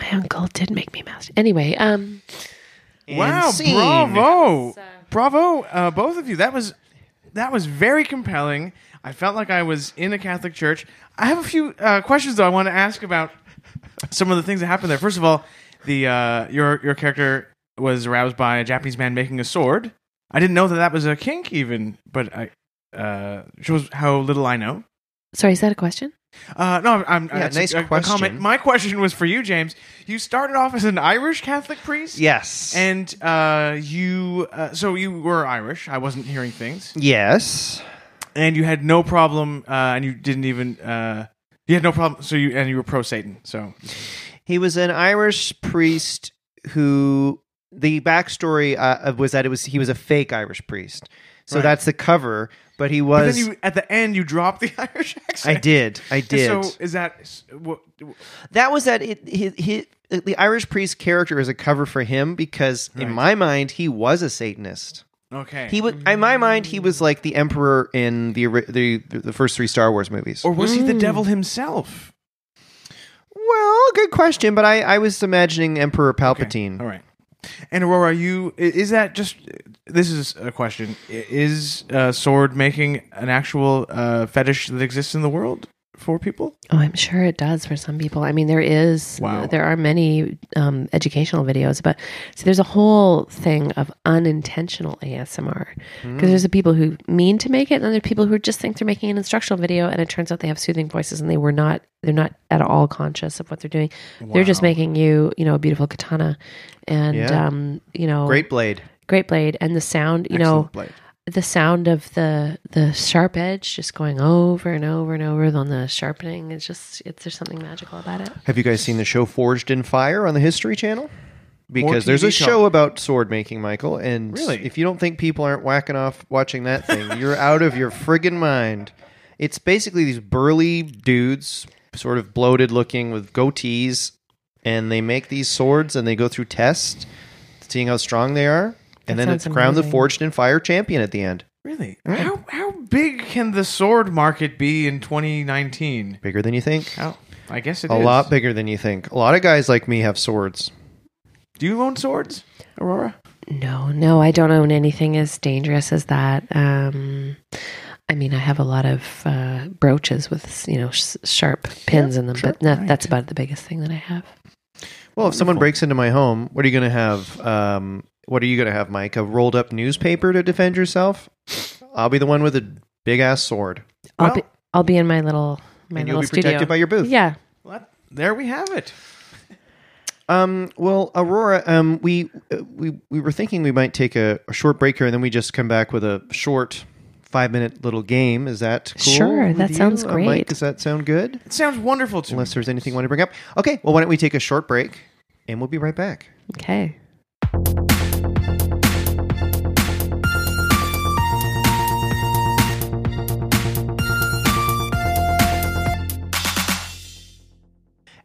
My uncle did make me master. Anyway, um, wow, scene. bravo, bravo, uh, both of you. That was that was very compelling. I felt like I was in a Catholic church. I have a few uh, questions though. I want to ask about some of the things that happened there. First of all, the uh, your your character was aroused by a Japanese man making a sword. I didn't know that that was a kink, even, but I uh, shows how little I know. sorry, is that a question? Uh, no, I'm, I'm Yeah, nice a, a question. comment. My question was for you, James. You started off as an Irish Catholic priest. Yes. And uh, you, uh, so you were Irish. I wasn't hearing things, yes. and you had no problem, uh, and you didn't even, uh, you had no problem. So you and you were pro Satan. So He was an Irish priest who the backstory uh, was that it was he was a fake Irish priest. So Right. that's the cover, but he but was. then you at the end you dropped the Irish accent. I did. I did. So is that what? that was that. It, he, he, the Irish priest character is a cover for him because in my mind he was a Satanist. Okay. He was in my mind he was like the emperor in the ori- the the first three Star Wars movies. or was he the hmm. devil himself? well, good question, but I I was imagining Emperor Palpatine. All right. And Aurora, you is that just? This is a question. Is uh, sword making an actual uh, fetish that exists in the world for people? Oh, I'm sure it does for some people. I mean, there is, Wow. there are many um, educational videos, but so there's a whole thing of unintentional ASMR because there's the people who mean to make it, and then there are people who just think they're making an instructional video, and it turns out they have soothing voices, and they were not, they're not at all conscious of what they're doing. They're just making you, you know, a beautiful katana, and Yeah. um, you know, Great blade. great blade, and the sound, you know, blade. The sound of the the sharp edge just going over and over and over on the sharpening. It's just it's there's something magical about it. Have you guys seen the show Forged in Fire on the History Channel? Because there's a show. show about sword making, Michael. And Really? if you don't think people aren't whacking off watching that thing, you're out of your friggin' mind. It's basically these burly dudes, sort of bloated looking with goatees, and they make these swords and they go through tests, seeing how strong they are. And then it's sounds crowned the. Forged in Fire champion at the end. Really? How how big can the sword market be in 2019? Bigger than you think. How? I guess it A is. lot bigger than you think. A lot of guys like me have swords. Do you own swords, Aurora? No, no, I don't own anything as dangerous as that. Um, I mean, I have a lot of uh, brooches with you know sh- sharp pins in them, but that, that's about the biggest thing that I have. Well, if someone breaks into my home, what are you going to have? Um, what are you going to have, Mike? A rolled up newspaper to defend yourself? I'll be the one with a big ass sword, I'll Well- be I'll be in my little my and little you'll be studio. protected by your booth. yeah, Well, there we have it. Um. Well, Aurora. Um. We uh, we we were thinking we might take a, a short break here, and then we just come back with a short five minute little game. Is that cool? Sure, that you? sounds Uh, great. Mike, does that sound good? It sounds wonderful to me. Unless there's anything you want to bring up. Okay. Well, why don't we take a short break, and we'll be right back. okay.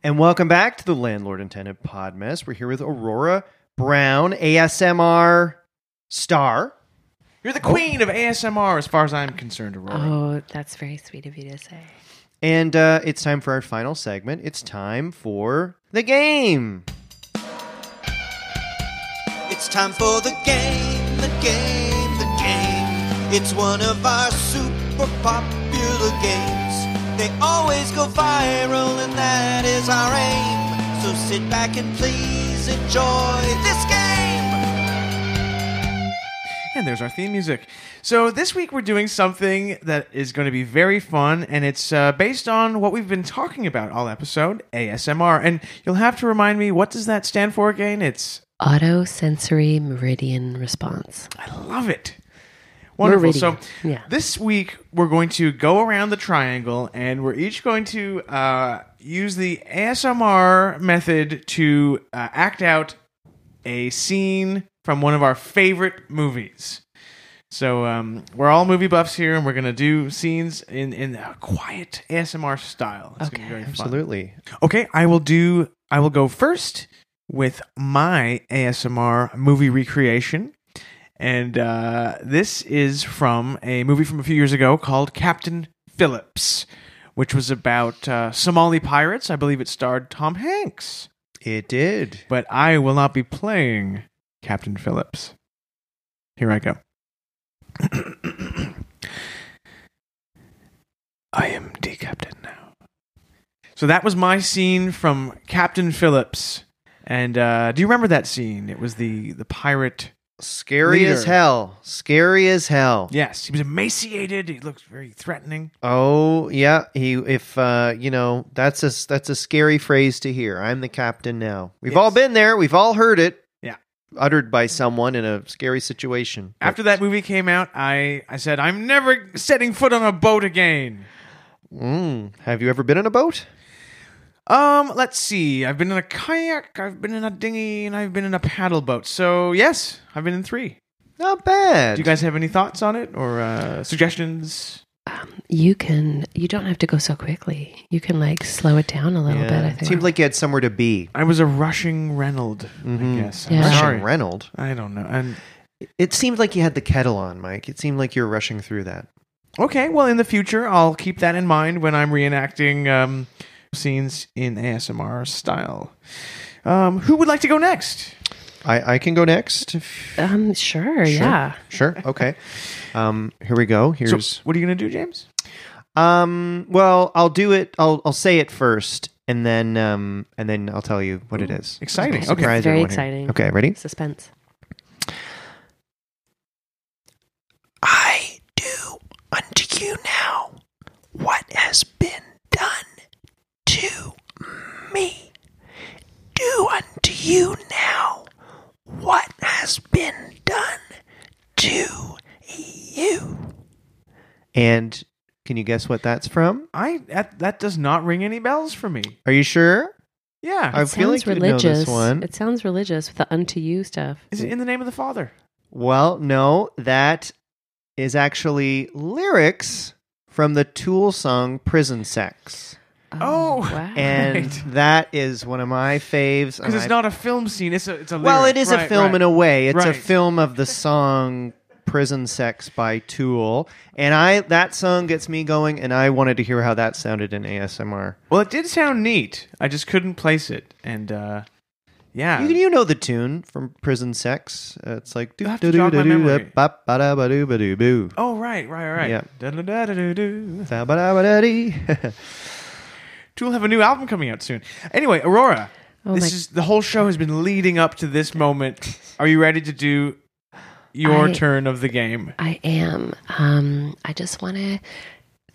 And welcome back to the Landlord and Tenant Podmess. We're here with Aurora Browne, ASMR star. You're the queen of ASMR, as far as I'm concerned, Aurora. Oh, that's very sweet of you to say. And uh, it's time for our final segment. It's time for the game. It's time for the game, the game, the game. It's one of our super popular games. They always go viral, and that is our aim. So sit back and please enjoy this game. And there's our theme music. So this week we're doing something that is going to be very fun, and it's uh, based on what we've been talking about all episode, ASMR. And you'll have to remind me, what does that stand for again? It's Auto sensory meridian response. I love it. Wonderful. So yeah. this week we're going to go around the triangle, and we're each going to uh, use the ASMR method to uh, act out a scene from one of our favorite movies. So um, we're all movie buffs here, and we're going to do scenes in in a quiet ASMR style. It's going to be Okay. very fun. Absolutely. Okay, I will do. I will go first with my ASMR movie recreation, and uh, this is from a movie from a few years ago called Captain Phillips, which was about uh, Somali pirates. I believe it starred Tom Hanks, It did. but I will not be playing Captain Phillips. Here I go. I am decaptain now. So that was my scene from Captain Phillips. And uh, do you remember that scene? It was the the pirate. Scary as hell. Scary as hell. Yes, he was emaciated. He looked very threatening. Oh yeah. He if uh you know that's a that's a scary phrase to hear. I'm the captain now. We've Yes. all been there. We've all heard it. Yeah. Uttered by someone in a scary situation. After that movie came out, I I said I'm never setting foot on a boat again. Mm, have you ever been in a boat? Um, let's see. I've been in a kayak, I've been in a dinghy, and I've been in a paddle boat. So yes, I've been in three. Not bad. Do you guys have any thoughts on it or uh, suggestions? You can. You don't have to go so quickly. You can like slow it down a little Yeah. bit. I think. It think. seemed like you had somewhere to be. I was a rushing Reynold. I guess. Yeah. I'm Rushing sorry. Reynold. I don't know. And It seemed like you had the kettle on, Mike. It seemed like you were rushing through that. okay, well, in the future, I'll keep that in mind when I'm reenacting um, scenes in ASMR style. Um, who would like to go next? I, I can go next. if- um. Sure. Yeah. Sure. Okay. um, here we go. So, Here's what are you going to do, James? um. Well, I'll do it. I'll I'll say it first, and then um, and then I'll tell you what it is. Exciting. I'll Okay. surprise Very everyone here. exciting. Okay. Ready? Suspense. I do unto you now what has been done to me. Do unto you now what has been done to you. And can you guess what that's from? I that, that does not ring any bells for me. Are you sure? Yeah. I It feel like sounds you'd know religious. this one. It sounds religious with the unto you stuff. Is it in the name of the Father? Well, no, that is actually lyrics from the Tool song Prison Sex. Oh, wow. And Right. that is one of my faves. Because it's I- not a film scene. It's a it's a Well, lyric. it is a film right. in a way. It's a film of the song Prison Sex by Tool. And I that song gets me going and I wanted to hear how that sounded in ASMR. Well, it did sound neat. I just couldn't place it, and uh, yeah, You, you know the tune from Prison Sex. Uh, it's like You'll have to jog my memory. boo. Oh right, right, right. Yeah. Da-da-da-da-da-do. Ba-da-ba-da-dee. Tool have a new album coming out soon. Anyway, Aurora, Oh this my- is the whole show has been leading up to this moment. Are you ready to do your I- turn of the game? I am. Um, I just want to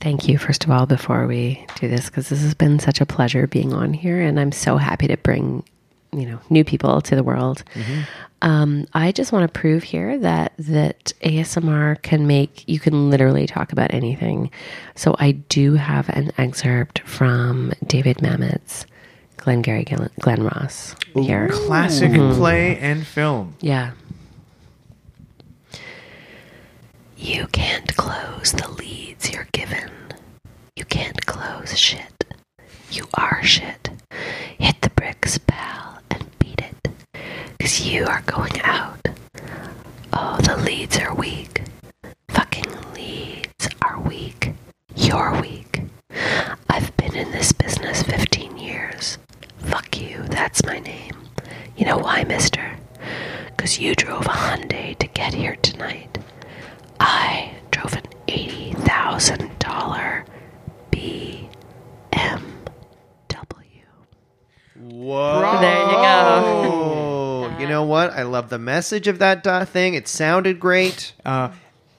thank you, first of all, before we do this, because this has been such a pleasure being on here, and I'm so happy to bring, you know, new people to the world. Um, I just want to prove here that that ASMR can make you can literally talk about anything. So I do have an excerpt from David Mamet's Glengarry Glen, Glen Ross here. Classic Mm-hmm. play and film. Yeah. You can't close the leads you're given. You can't close shit. You are shit. Hit the bricks, pal, and beat it. Cause you are going out. Oh, the leads are weak. Fucking leads are weak. You're weak. I've been in this business 15 years. Fuck you, that's my name. You know why, mister? Because you drove a Hyundai to get here tonight. I drove an $80,000 BMW. Whoa. There you go. Oh, you know what? I love the message of that uh, thing. It sounded great. Uh,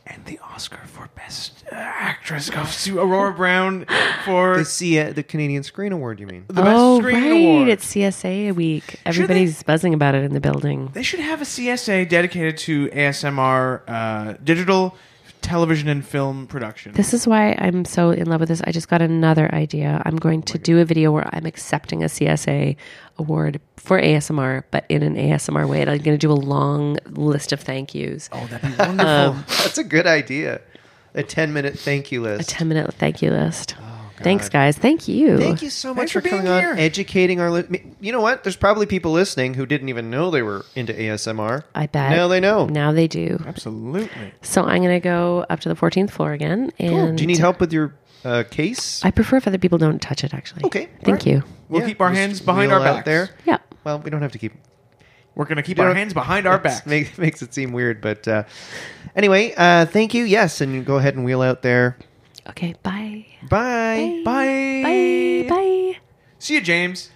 and the Oscar for Best uh, Actress goes to Aurora Browne for The C- uh, the Canadian Screen Award, you mean? the Best oh, Screen right. Award. It's CSA week. Everybody's buzzing about it in the building. They should have a CSA dedicated to ASMR, uh, digital television and film production. This is why I'm so in love with this. I just got another idea. I'm going to do a video where I'm accepting a CSA award for ASMR, but in an ASMR way. And I'm going to do a long list of thank yous. oh, that'd be wonderful. Um, That's a good idea. A 10 minute thank you list. A 10 minute thank you list. Ah. Thanks, guys. Thank you. Thank you so much Thanks for for, coming being on, educating our. Li- you know what? There's probably people listening who didn't even know they were into ASMR. I bet. Now they know. Now they do. Absolutely. So I'm going to go up to the 14th floor again. And Cool. Do you need help with your uh, case? I prefer if other people don't touch it, actually. Okay. Thank you. We'll Yeah, keep our just hands behind our back there. Yeah. Well, we don't have to keep. We're going to keep You our don't- hands behind our That's- backs. Make, makes it seem weird, but uh, anyway, uh, thank you. Yes, and go ahead and wheel out there. Okay. Bye. Bye. Bye. Bye. Bye. See you, James.